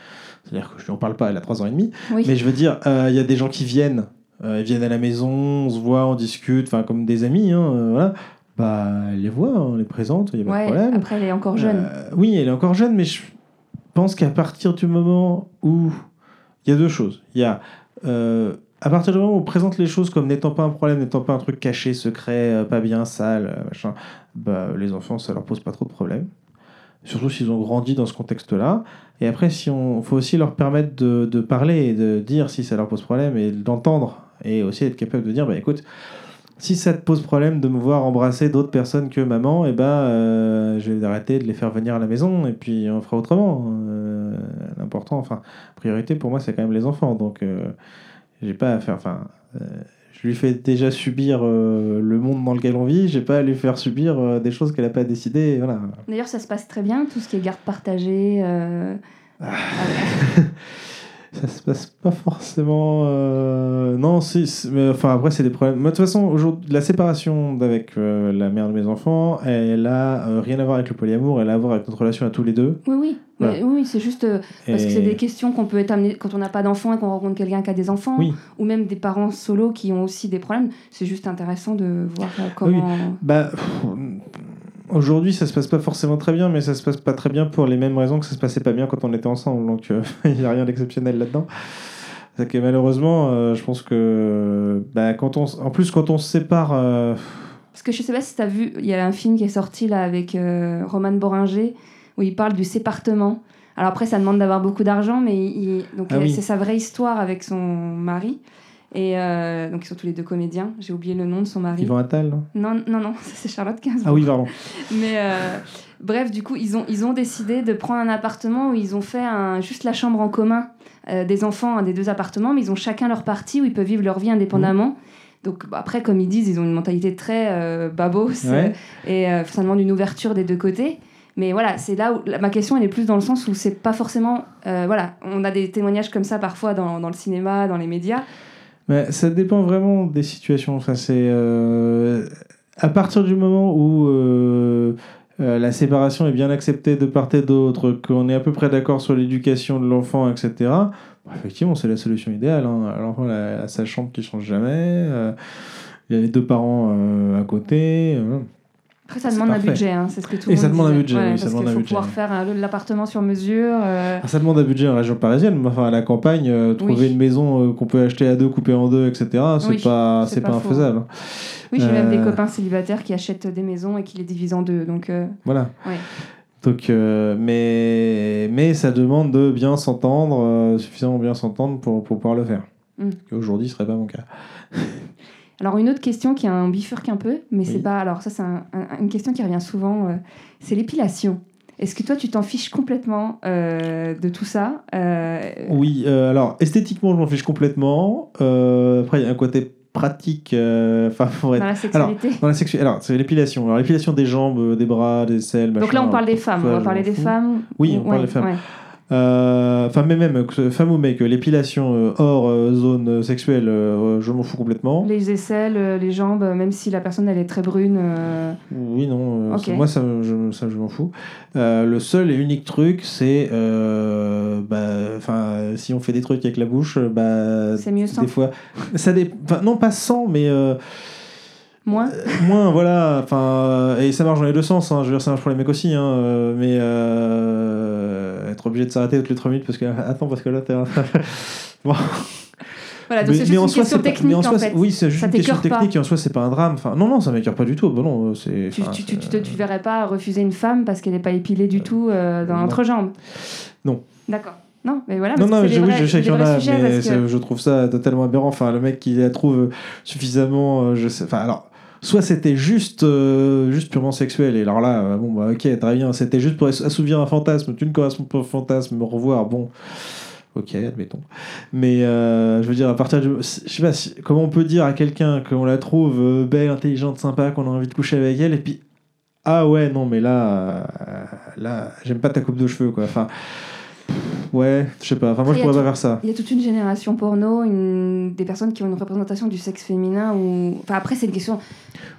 [SPEAKER 2] C'est-à-dire que je lui en parle pas, elle a 3 ans et demi.
[SPEAKER 1] Oui.
[SPEAKER 2] Mais je veux dire, euh, il y a des gens qui viennent, ils viennent à la maison, on se voit, on discute, enfin comme des amis, hein, voilà. Bah, elle les voit, on les présente, il n'y a pas de problème.
[SPEAKER 1] après, elle est encore jeune.
[SPEAKER 2] Oui, elle est encore jeune, mais je pense qu'à partir du moment où. Il y a deux choses. Il y a. euh, à partir du moment où on présente les choses comme n'étant pas un problème, n'étant pas un truc caché, secret, euh, pas bien, sale, euh, machin, bah, les enfants, ça leur pose pas trop de problèmes. surtout s'ils ont grandi dans ce contexte-là. Et après, si on faut aussi leur permettre de, de parler et de dire si ça leur pose problème et d'entendre et aussi être capable de dire bah écoute si ça te pose problème de me voir embrasser d'autres personnes que maman, eh ben, euh, je vais arrêter de les faire venir à la maison et puis on fera autrement. L'important, enfin, priorité pour moi, c'est quand même les enfants. Donc, j'ai pas à faire. Enfin, euh, je lui fais déjà subir euh, le monde dans lequel on vit, j'ai pas à lui faire subir euh, des choses qu'elle a pas décidé. Voilà.
[SPEAKER 1] D'ailleurs, ça se passe très bien, tout ce qui est garde partagée. euh,
[SPEAKER 2] Ça se passe pas forcément. Non, si, si, mais enfin après c'est des problèmes. De toute façon, aujourd'hui, la séparation avec la mère de mes enfants, elle a rien à voir avec le polyamour, elle a à voir avec notre relation à tous les deux.
[SPEAKER 1] Oui, oui.
[SPEAKER 2] Voilà.
[SPEAKER 1] Oui, c'est juste euh, parce que c'est des questions qu'on peut être amené quand on n'a pas d'enfants et qu'on rencontre quelqu'un qui a des enfants,
[SPEAKER 2] Oui.
[SPEAKER 1] ou même des parents solos qui ont aussi des problèmes. C'est juste intéressant de voir euh, comment.
[SPEAKER 2] Bah, aujourd'hui, ça se passe pas forcément très bien, mais ça se passe pas très bien pour les mêmes raisons que ça se passait pas bien quand on était ensemble. Donc, euh, il y a rien d'exceptionnel là-dedans. C'est que malheureusement, euh, je pense que bah, quand on, en plus quand on se sépare,
[SPEAKER 1] Parce que je sais pas si tu as vu, il y a un film qui est sorti là avec Roman Boringer où il parle du sépartement. Alors après, ça demande d'avoir beaucoup d'argent, mais il, donc
[SPEAKER 2] Ah oui.
[SPEAKER 1] c'est sa vraie histoire avec son mari. Et euh, donc ils sont tous les deux comédiens. J'ai oublié le nom de son mari.
[SPEAKER 2] Yvan Attal, non?
[SPEAKER 1] Non, non, c'est Charlotte Gainsbourg.
[SPEAKER 2] Ah oui, pardon.
[SPEAKER 1] Mais euh, bref, du coup, ils ont, ils ont décidé de prendre un appartement où ils ont fait un, juste la chambre en commun euh, des enfants, des deux appartements, mais ils ont chacun leur partie où ils peuvent vivre leur vie indépendamment. Donc bah, après, comme ils disent, ils ont une mentalité très babos
[SPEAKER 2] Ouais.
[SPEAKER 1] et ça demande une ouverture des deux côtés. Mais voilà, c'est là où ma question elle est plus dans le sens où c'est pas forcément. euh, voilà, on a des témoignages comme ça parfois dans, dans le cinéma, dans les médias.
[SPEAKER 2] Mais ça dépend vraiment des situations. Enfin, c'est euh, à partir du moment où euh, la séparation est bien acceptée de part et d'autre, qu'on est à peu près d'accord sur l'éducation de l'enfant, etc. bah, effectivement, c'est la solution idéale. Hein. L'enfant a, sa chambre qui change jamais. il y a les deux parents à côté.
[SPEAKER 1] Après, ça demande un budget, hein, c'est ce que tout
[SPEAKER 2] Et
[SPEAKER 1] le
[SPEAKER 2] ça
[SPEAKER 1] monde
[SPEAKER 2] demande un budget,
[SPEAKER 1] Ouais,
[SPEAKER 2] oui, ça demande un
[SPEAKER 1] faut
[SPEAKER 2] budget.
[SPEAKER 1] pouvoir faire euh, l'appartement sur mesure. euh,
[SPEAKER 2] Ah, ça demande un budget en région parisienne, mais enfin à la campagne, euh, trouver
[SPEAKER 1] Oui.
[SPEAKER 2] une maison qu'on peut acheter à deux, couper en deux, etc. C'est
[SPEAKER 1] Oui,
[SPEAKER 2] pas,
[SPEAKER 1] c'est pas
[SPEAKER 2] pas, infaisable. hein.
[SPEAKER 1] Oui, j'ai même des copains célibataires qui achètent des maisons et qui les divisent en deux. Donc,
[SPEAKER 2] Voilà.
[SPEAKER 1] Ouais.
[SPEAKER 2] Donc, mais, mais ça demande de bien s'entendre, suffisamment bien s'entendre pour, pour pouvoir le faire.
[SPEAKER 1] Mm.
[SPEAKER 2] Ce qui aujourd'hui serait pas mon cas.
[SPEAKER 1] Alors, une autre question qui a un bifurque un peu, mais c'est pas. Alors, ça, c'est un- un- une question qui revient souvent euh, c'est l'épilation. Est-ce que toi, tu t'en fiches complètement euh, de tout ça Euh,
[SPEAKER 2] Oui, alors esthétiquement, je m'en fiche complètement. Après, il y a un côté pratique. euh, Enfin, pour être-
[SPEAKER 1] Dans la sexualité
[SPEAKER 2] Dans la sexu... Alors, c'est l'épilation. Alors, l'épilation des jambes, des bras, des selles,
[SPEAKER 1] Donc
[SPEAKER 2] machin.
[SPEAKER 1] là, on parle des femmes. on va parler des femmes.
[SPEAKER 2] Oui, on parle des femmes.
[SPEAKER 1] ouais.
[SPEAKER 2] Euh, Enfin, mais même, femme ou mec, l'épilation euh, hors euh, zone sexuelle, je m'en fous complètement.
[SPEAKER 1] Les aisselles, les jambes, même si la personne elle est très brune.
[SPEAKER 2] Oui, non, moi ça, je, ça, je m'en fous. Le seul et unique truc, c'est. bah, enfin, si on fait des trucs avec la bouche, bah.
[SPEAKER 1] C'est mieux sans.
[SPEAKER 2] Des fois. Ça dé... non, pas sans, mais.
[SPEAKER 1] Moins.
[SPEAKER 2] moins, voilà. Enfin, et ça marche dans les deux sens. Hein, je veux dire, ça marche pour les mecs aussi. Hein, mais. euh, être obligé de s'arrêter toutes les 3 minutes parce que. Attends, parce que là, t'es. bon.
[SPEAKER 1] Voilà, donc
[SPEAKER 2] Mais-
[SPEAKER 1] c'est juste une question technique
[SPEAKER 2] mais en
[SPEAKER 1] fait.
[SPEAKER 2] Oui, c'est juste une question technique et en soi, c'est pas un drame. Enfin, non, non, ça m'écœure pas du tout. Bah non, c'est.
[SPEAKER 1] Tu, tu, tu,
[SPEAKER 2] c'est-
[SPEAKER 1] tu te tu verrais pas refuser une femme parce qu'elle n'est pas épilée du tout euh, dans l'entrejambe
[SPEAKER 2] Non.
[SPEAKER 1] D'accord. Non, mais voilà.
[SPEAKER 2] Non, non, mais je, oui, je sais qu'il y en a, mais
[SPEAKER 1] que-
[SPEAKER 2] je trouve ça totalement aberrant. Enfin, le mec qui la trouve suffisamment, euh, je sais, enfin, alors, soit c'était juste, euh, juste purement sexuel, et alors là, euh, bon, bah, ok, très bien, c'était juste pour assouvir un fantasme, tu ne corresponds pas au fantasme, au revoir, bon. Ok, admettons. Mais euh, je veux dire, à partir du. Je sais pas, comment on peut dire à quelqu'un qu'on la trouve belle, intelligente, sympa, qu'on a envie de coucher avec elle, et puis. Ah ouais, non, mais là. là, j'aime pas ta coupe de cheveux, quoi. Ouais, je sais pas. Enfin, moi, je
[SPEAKER 1] a
[SPEAKER 2] pourrais pas faire ça.
[SPEAKER 1] Il y a toute une génération porno, une... des personnes qui ont une représentation du sexe féminin. Ou... Enfin, après, c'est une question.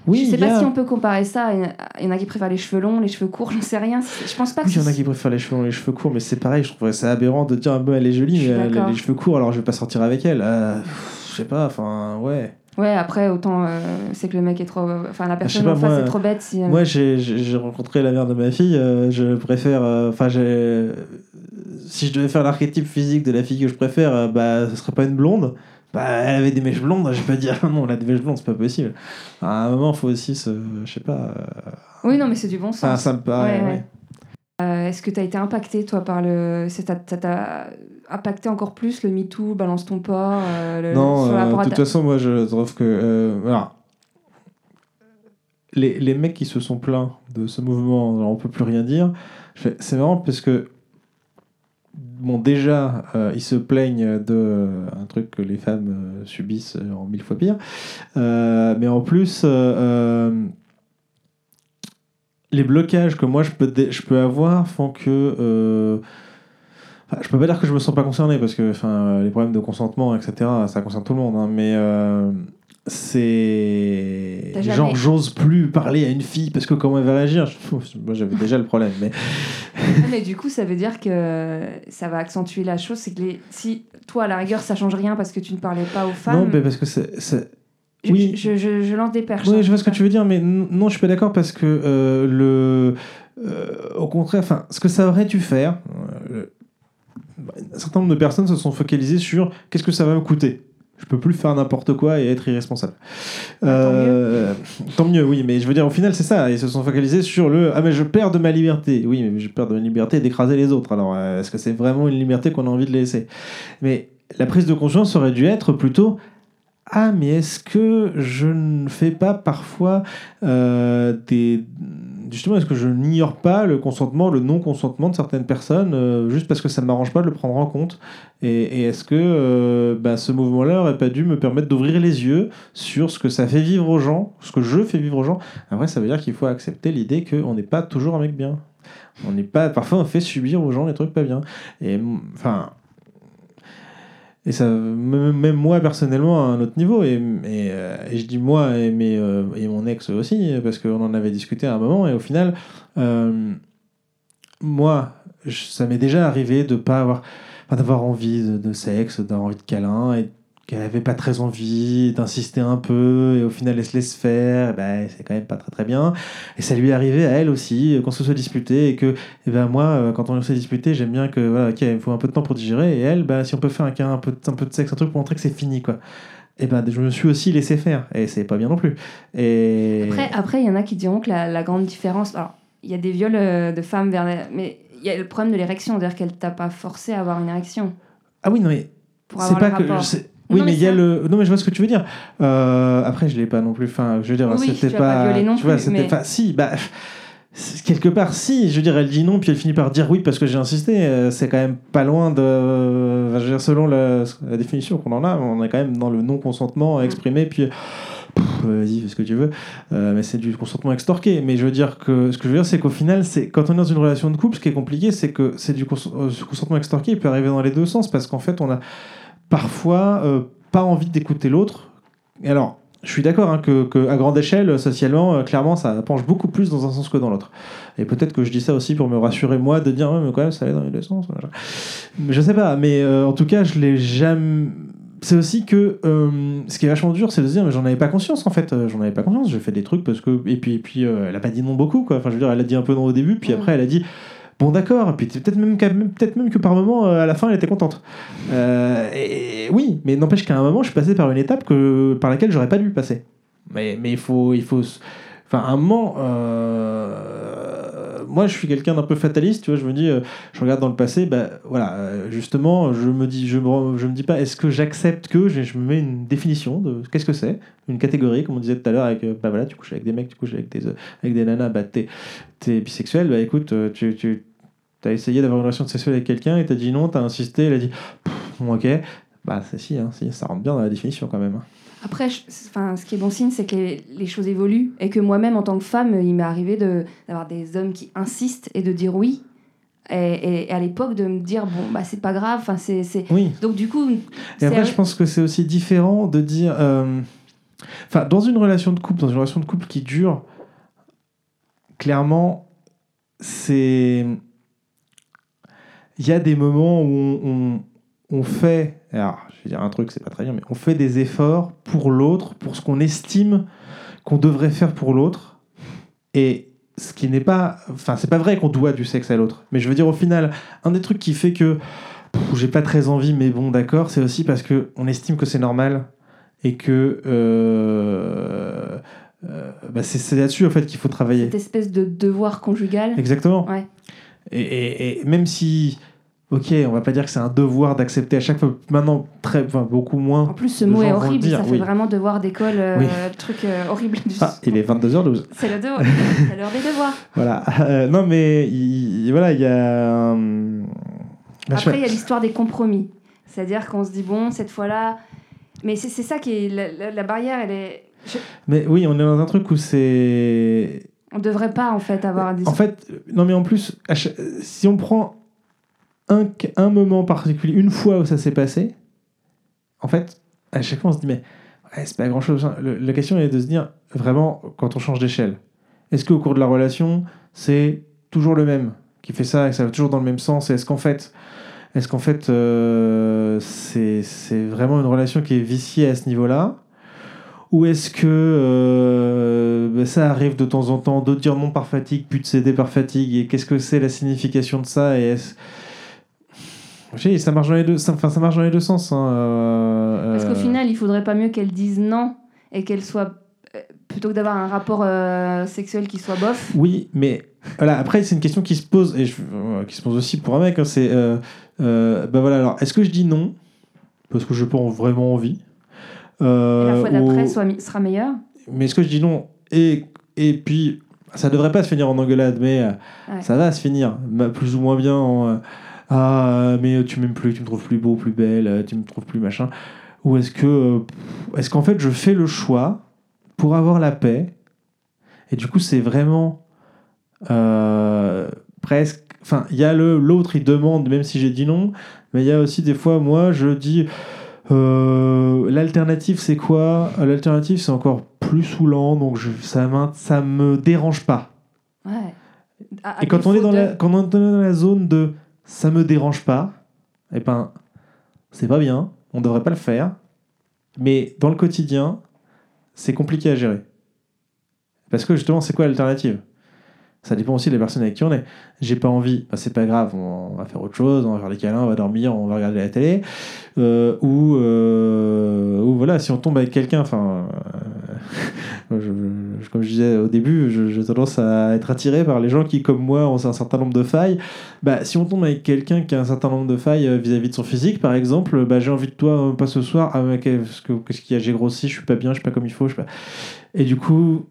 [SPEAKER 2] Oui,
[SPEAKER 1] je sais pas
[SPEAKER 2] a-
[SPEAKER 1] si on peut comparer ça. Il y en a- a qui préfèrent les cheveux longs, les cheveux courts, j'en sais rien. Je pense pas que
[SPEAKER 2] Oui, il y en a qui préfèrent les cheveux longs, les cheveux courts, mais c'est pareil, je trouverais ça aberrant de dire, ah, bah, elle est jolie, mais elle a
[SPEAKER 1] d'accord.
[SPEAKER 2] les cheveux courts, alors je vais pas sortir avec elle. Euh, je sais pas, enfin, ouais.
[SPEAKER 1] Ouais, après, autant euh, c'est que le mec est trop. Enfin, la personne
[SPEAKER 2] pas,
[SPEAKER 1] en face
[SPEAKER 2] moi-
[SPEAKER 1] est trop bête. Si, euh,
[SPEAKER 2] Moi, j'ai rencontré la mère de ma fille, euh, je préfère. euh, Enfin, j'ai. Si je devais faire l'archétype physique de la fille que je préfère, euh, bah, ce serait pas une blonde. Bah, elle avait des mèches blondes, je vais pas dire non, elle a des mèches blondes, c'est pas possible. À un moment, faut aussi se. Je sais pas. euh,
[SPEAKER 1] Oui, non, mais c'est du bon sens.
[SPEAKER 2] Ça me paraît.
[SPEAKER 1] Ouais, ouais.
[SPEAKER 2] ouais.
[SPEAKER 1] Euh, est-ce que tu as été impacté, toi, par le. Ça t'a impacté encore plus le MeToo, balance ton port
[SPEAKER 2] euh, Non, de toute façon, moi, je trouve que. voilà. Les, les, mecs qui se sont plaints de ce mouvement, on peut plus rien dire. C'est marrant parce que bon, déjà, euh, ils se plaignent de euh, un truc que les femmes euh, subissent en mille fois pire. mais en plus, les blocages que moi je peux, je peux avoir font que. Je peux pas dire que je me sens pas concerné parce que enfin, les problèmes de consentement, etc., ça concerne tout le monde. Hein, mais c'est genre j'ose plus parler à une fille parce que comment elle va réagir? Moi j'avais déjà le problème mais
[SPEAKER 1] mais du coup ça veut dire que ça va accentuer la chose c'est que les... si toi à la rigueur ça change rien parce que tu ne parlais pas aux femmes.
[SPEAKER 2] non mais parce que c'est
[SPEAKER 1] je, oui. je, je, je, lance des perches
[SPEAKER 2] oui je vois ce que tu veux dire mais non je suis pas d'accord parce que euh, le euh, au contraire enfin ce que ça aurait dû faire euh, un certain nombre de personnes se sont focalisées sur qu'est-ce que ça va me coûter je peux plus faire n'importe quoi et être irresponsable.
[SPEAKER 1] Ah, euh,
[SPEAKER 2] tant, mieux. oui, mais je veux dire, au final, c'est ça. Ils se sont focalisés sur le Ah, mais je perds de ma liberté. Oui, mais je perds de ma liberté d'écraser les autres. Alors, euh, est-ce que c'est vraiment une liberté qu'on a envie de laisser? Mais la prise de conscience aurait dû être plutôt ah, mais est-ce que je ne fais pas parfois euh, des. Justement, est-ce que je n'ignore pas le consentement, le non-consentement de certaines personnes, euh, juste parce que ça ne m'arrange pas de le prendre en compte? Et, est-ce que euh, bah, ce mouvement-là n'aurait pas dû me permettre d'ouvrir les yeux sur ce que ça fait vivre aux gens, ce que je fais vivre aux gens? Après, ça veut dire qu'il faut accepter l'idée qu'on n'est pas toujours un mec bien. On n'est pas. Parfois, on fait subir aux gens des trucs pas bien. Et enfin et ça, même moi personnellement, à un autre niveau, et, et, euh, je dis moi et, mais, euh, et mon ex aussi, parce qu'on en avait discuté à un moment, et au final, euh, moi, ça m'est déjà arrivé de pas avoir, d'avoir envie de, de sexe, d'avoir envie de câlin, et qu'elle avait pas très envie d'insister un peu et au final elle se laisse faire ben c'est quand même pas très très bien. Et ça lui est arrivé à elle aussi euh, qu'on se soit disputé et que et eh ben moi euh, quand on s'est disputé j'aime bien que voilà ok il faut un peu de temps pour digérer et elle ben si on peut faire un un peu un peu de sexe un truc pour montrer que c'est fini quoi. Et eh ben je me suis aussi laissé faire et c'est pas bien non plus. Et
[SPEAKER 1] après après il y en a qui diront que la, la grande différence alors il y a des viols euh, de femmes vers mais il y a le problème de l'érection c'est-à-dire qu'elle t'a pas forcé à avoir une érection.
[SPEAKER 2] Ah oui non mais c'est pas que oui, mais il y a le. Non, mais je vois ce que tu veux dire. Euh, après, je l'ai pas non plus. Enfin, je veux dire, c'était pas.
[SPEAKER 1] pas non tu vois, c'était
[SPEAKER 2] pas. Si, bah. Quelque part, si, je veux dire, elle dit non, puis elle finit par dire oui parce que j'ai insisté. Euh, c'est quand même pas loin de. je veux dire, selon la, la définition qu'on en a, on est quand même dans le non-consentement exprimé, puis vas-y, fais ce que tu veux. Euh, mais c'est du consentement extorqué. Mais je veux dire que ce que je veux dire, c'est qu'au final, c'est quand on est dans une relation de couple, ce qui est compliqué, c'est que c'est du consentement extorqué. Il peut arriver dans les deux sens parce qu'en fait, on a parfois euh, pas envie d'écouter l'autre. Alors, je suis d'accord hein, que, à grande échelle, socialement, euh, clairement, ça penche beaucoup plus dans un sens que dans l'autre. Et peut-être que je dis ça aussi pour me rassurer moi de dire, mais quand même, ça allait dans les deux sens. Mais je sais pas, mais euh, en tout cas, je l'ai jamais. C'est aussi que ce qui est vachement dur, c'est de se dire, mais j'en avais pas conscience en fait, j'en avais pas conscience, j'ai fait des trucs parce que. Et puis, et puis elle a pas dit non beaucoup, quoi. Enfin, je veux dire, elle a dit un peu non au début, puis après, elle a dit Bon, d'accord. Puis peut-être même, peut même que par moment, euh, à la fin, elle était contente. Euh, et, oui, mais n'empêche qu'à un moment, je suis passé par une étape que, par laquelle j'aurais pas dû passer. Mais, mais il faut. Il faut enfin, un moment. Euh, moi, je suis quelqu'un d'un peu fataliste, tu vois. Je me dis, je regarde dans le passé, bah voilà, justement, je me dis, je me, je me dis pas, est-ce que j'accepte que, je, me mets une définition de qu'est-ce que c'est, une catégorie, comme on disait tout à l'heure, avec, bah voilà, tu couches avec des mecs, tu couches avec, des avec des nanas, bah t'es, es bisexuel, bah écoute, tu as essayé d'avoir une relation sexuelle avec quelqu'un et t'as dit non, t'as insisté, elle a dit, ok, bah c'est si, hein, si, ça rentre bien dans la définition quand même. Hein.
[SPEAKER 1] Après, enfin, ce qui est bon signe, c'est que les, choses évoluent et que moi-même, en tant que femme, il m'est arrivé d'avoir des hommes qui insistent et de dire oui. Et, à l'époque, de me dire, bon, bah, c'est pas grave. Enfin, c'est,
[SPEAKER 2] Oui.
[SPEAKER 1] Donc, du coup.
[SPEAKER 2] Et après, je pense que c'est aussi différent de dire. Euh, enfin, dans une relation de couple, dans une relation de couple qui dure, clairement, c'est. Il y a des moments où on, on fait, alors je vais dire un truc, c'est pas très bien, mais on fait des efforts pour l'autre, pour ce qu'on estime qu'on devrait faire pour l'autre. Et ce qui n'est pas. Enfin, c'est pas vrai qu'on doit du sexe à l'autre. Mais je veux dire, au final, un des trucs qui fait que j'ai pas très envie, mais bon, d'accord, c'est aussi parce qu'on estime que c'est normal et que. Euh, euh, bah c'est là-dessus en fait qu'il faut travailler.
[SPEAKER 1] Cette espèce de devoir conjugal.
[SPEAKER 2] Exactement.
[SPEAKER 1] Ouais.
[SPEAKER 2] Et, et- et même si, ok, on va pas dire que c'est un devoir d'accepter à chaque fois, maintenant, très, enfin, beaucoup
[SPEAKER 1] En
[SPEAKER 2] moins.
[SPEAKER 1] plus, ce mot est horrible, ça fait
[SPEAKER 2] oui.
[SPEAKER 1] vraiment devoir d'école, euh,
[SPEAKER 2] Oui.
[SPEAKER 1] truc euh, horrible. du-
[SPEAKER 2] Ah, il est 22h12.
[SPEAKER 1] C'est devoir. L'heure des devoirs.
[SPEAKER 2] Voilà. Euh, non, mais il, voilà, il y a. sais
[SPEAKER 1] Après, il y a l'histoire des compromis. C'est-à-dire qu'on se dit, bon, cette fois-là. Mais c'est c'est ça qui est. La, la- la barrière, elle est. je-
[SPEAKER 2] Mais oui, on est dans un truc où c'est.
[SPEAKER 1] On devrait pas, en fait, avoir des.
[SPEAKER 2] En fait, non, mais en plus, cha- si on prend un, un moment particulier, une fois où ça s'est passé, en fait, à chaque fois, on se dit, mais ouais, c'est pas grand chose. la question est de se dire, vraiment, quand on change d'échelle, est-ce qu'au cours de la relation, c'est toujours le même qui fait ça et ça va toujours dans le même sens? Et est-ce qu'en fait, est-ce qu'en fait, euh, c'est c'est vraiment une relation qui est viciée à ce niveau-là? Ou est-ce que euh, ben, ça arrive de temps en temps de dire non par fatigue, puis de céder par fatigue Et qu'est-ce que c'est la signification de ça Et ça marche dans les deux, ça, enfin, ça marche dans les deux sens. hein, euh,
[SPEAKER 1] Parce qu'au
[SPEAKER 2] euh,
[SPEAKER 1] final, il faudrait pas mieux qu'elle dise non et qu'elle soit. euh, Plutôt que d'avoir un rapport euh, sexuel qui soit bof.
[SPEAKER 2] Oui, mais voilà, après, c'est une question qui se pose, et je- euh, qui se pose aussi pour un mec. hein, c'est, euh, ben voilà, alors, est-ce que je dis non? Parce que je n'ai pas vraiment envie.
[SPEAKER 1] La
[SPEAKER 2] Euh,
[SPEAKER 1] fois d'après soit mi- sera meilleure.
[SPEAKER 2] Mais est-ce que je dis non et, et puis, ça devrait pas se finir en engueulade, mais euh,
[SPEAKER 1] Ouais.
[SPEAKER 2] ça va se finir, plus ou moins bien en euh, Ah, euh, mais tu m'aimes plus, tu me trouves plus beau, plus belle, euh, tu me trouves plus machin. Ou est-ce que, euh, est-ce qu'en fait, je fais le choix pour avoir la paix Et du coup, c'est vraiment euh, presque. Enfin, il y a le l'autre, il demande, même si j'ai dit non, mais il y a aussi des fois, moi, je dis. Euh, L'alternative, c'est quoi? L'alternative, c'est encore plus saoulant, donc je, ça, ça me dérange pas.
[SPEAKER 1] Ouais. À- à
[SPEAKER 2] Et quand on, est dans
[SPEAKER 1] de-
[SPEAKER 2] la, quand on est dans la zone de ça me dérange pas, eh ben, c'est pas bien, on devrait pas le faire. Mais dans le quotidien, c'est compliqué à gérer. Parce que justement, c'est quoi l'alternative? Ça dépend aussi des personnes avec qui on est. J'ai pas envie, bah, c'est pas grave, on va faire autre chose, on va faire des câlins, on va dormir, on va regarder la télé. Euh, ou, euh, ou voilà, si on tombe avec quelqu'un, enfin. euh, comme je disais au début, j'ai tendance à être attiré par les gens qui, comme moi, ont un certain nombre de failles. Bah, si on tombe avec quelqu'un qui a un certain nombre de failles vis-à-vis de son physique, par exemple, bah, j'ai envie de toi, pas ce soir, ah, qu'est-ce qu'il y a, j'ai grossi, je suis pas bien, je suis pas comme il faut, je suis pas... Et du coup,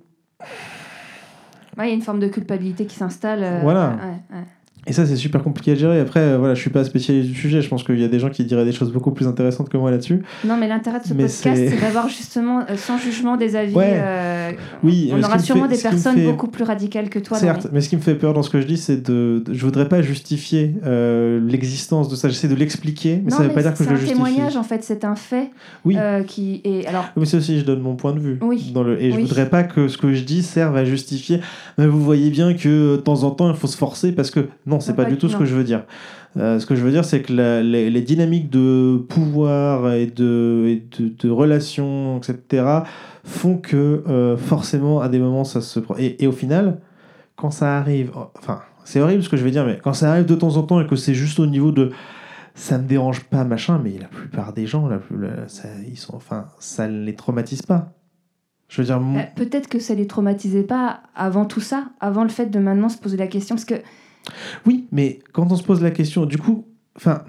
[SPEAKER 1] Ouais, il y a une forme de culpabilité qui s'installe. euh,
[SPEAKER 2] Voilà.
[SPEAKER 1] ouais, ouais.
[SPEAKER 2] Et ça, c'est super compliqué à gérer. Après, euh, voilà, je suis pas spécialiste du sujet. Je pense qu'il y a des gens qui diraient des choses beaucoup plus intéressantes que moi là-dessus.
[SPEAKER 1] Non, mais l'intérêt de ce
[SPEAKER 2] Mais
[SPEAKER 1] podcast,
[SPEAKER 2] c'est-
[SPEAKER 1] c'est d'avoir justement, euh, sans jugement des avis,
[SPEAKER 2] Ouais.
[SPEAKER 1] euh,
[SPEAKER 2] Oui,
[SPEAKER 1] on aura sûrement
[SPEAKER 2] fait-
[SPEAKER 1] des personnes
[SPEAKER 2] fait-
[SPEAKER 1] beaucoup plus radicales que toi.
[SPEAKER 2] Certes, mais ce qui me fait peur dans ce que je dis, c'est de, Je voudrais pas justifier euh, l'existence de ça. J'essaie de l'expliquer, mais
[SPEAKER 1] les-
[SPEAKER 2] ça
[SPEAKER 1] Non,
[SPEAKER 2] veut pas dire que je
[SPEAKER 1] c'est
[SPEAKER 2] le
[SPEAKER 1] un
[SPEAKER 2] justifie.
[SPEAKER 1] témoignage, en fait, c'est un fait
[SPEAKER 2] Oui.
[SPEAKER 1] qui est. Alors,
[SPEAKER 2] Mais c'est aussi, je donne mon point de vue.
[SPEAKER 1] Oui.
[SPEAKER 2] Dans le... Et je
[SPEAKER 1] Oui.
[SPEAKER 2] voudrais pas que ce que je dis serve à justifier. Mais vous voyez bien que de temps en temps, il faut se forcer parce que. Non, c'est
[SPEAKER 1] Non,
[SPEAKER 2] pas,
[SPEAKER 1] pas
[SPEAKER 2] du tout ce
[SPEAKER 1] non.
[SPEAKER 2] que je veux dire. Euh, ce que je veux dire, c'est que la- les, les dynamiques de pouvoir et de, et de, de relations, etc., font que euh, forcément, à des moments, ça se. Et, et au final, quand ça arrive. Enfin, c'est horrible ce que je vais dire, mais quand ça arrive de temps en temps et que c'est juste au niveau de ça me dérange pas, machin, mais la plupart des gens, la, ça, ils sont, enfin, ça ne les traumatise pas. Je veux dire, mon-
[SPEAKER 1] euh, peut-être que ça les traumatisait pas avant tout ça, avant le fait de maintenant se poser la question. Parce que
[SPEAKER 2] oui, mais quand on se pose la question, du coup, enfin,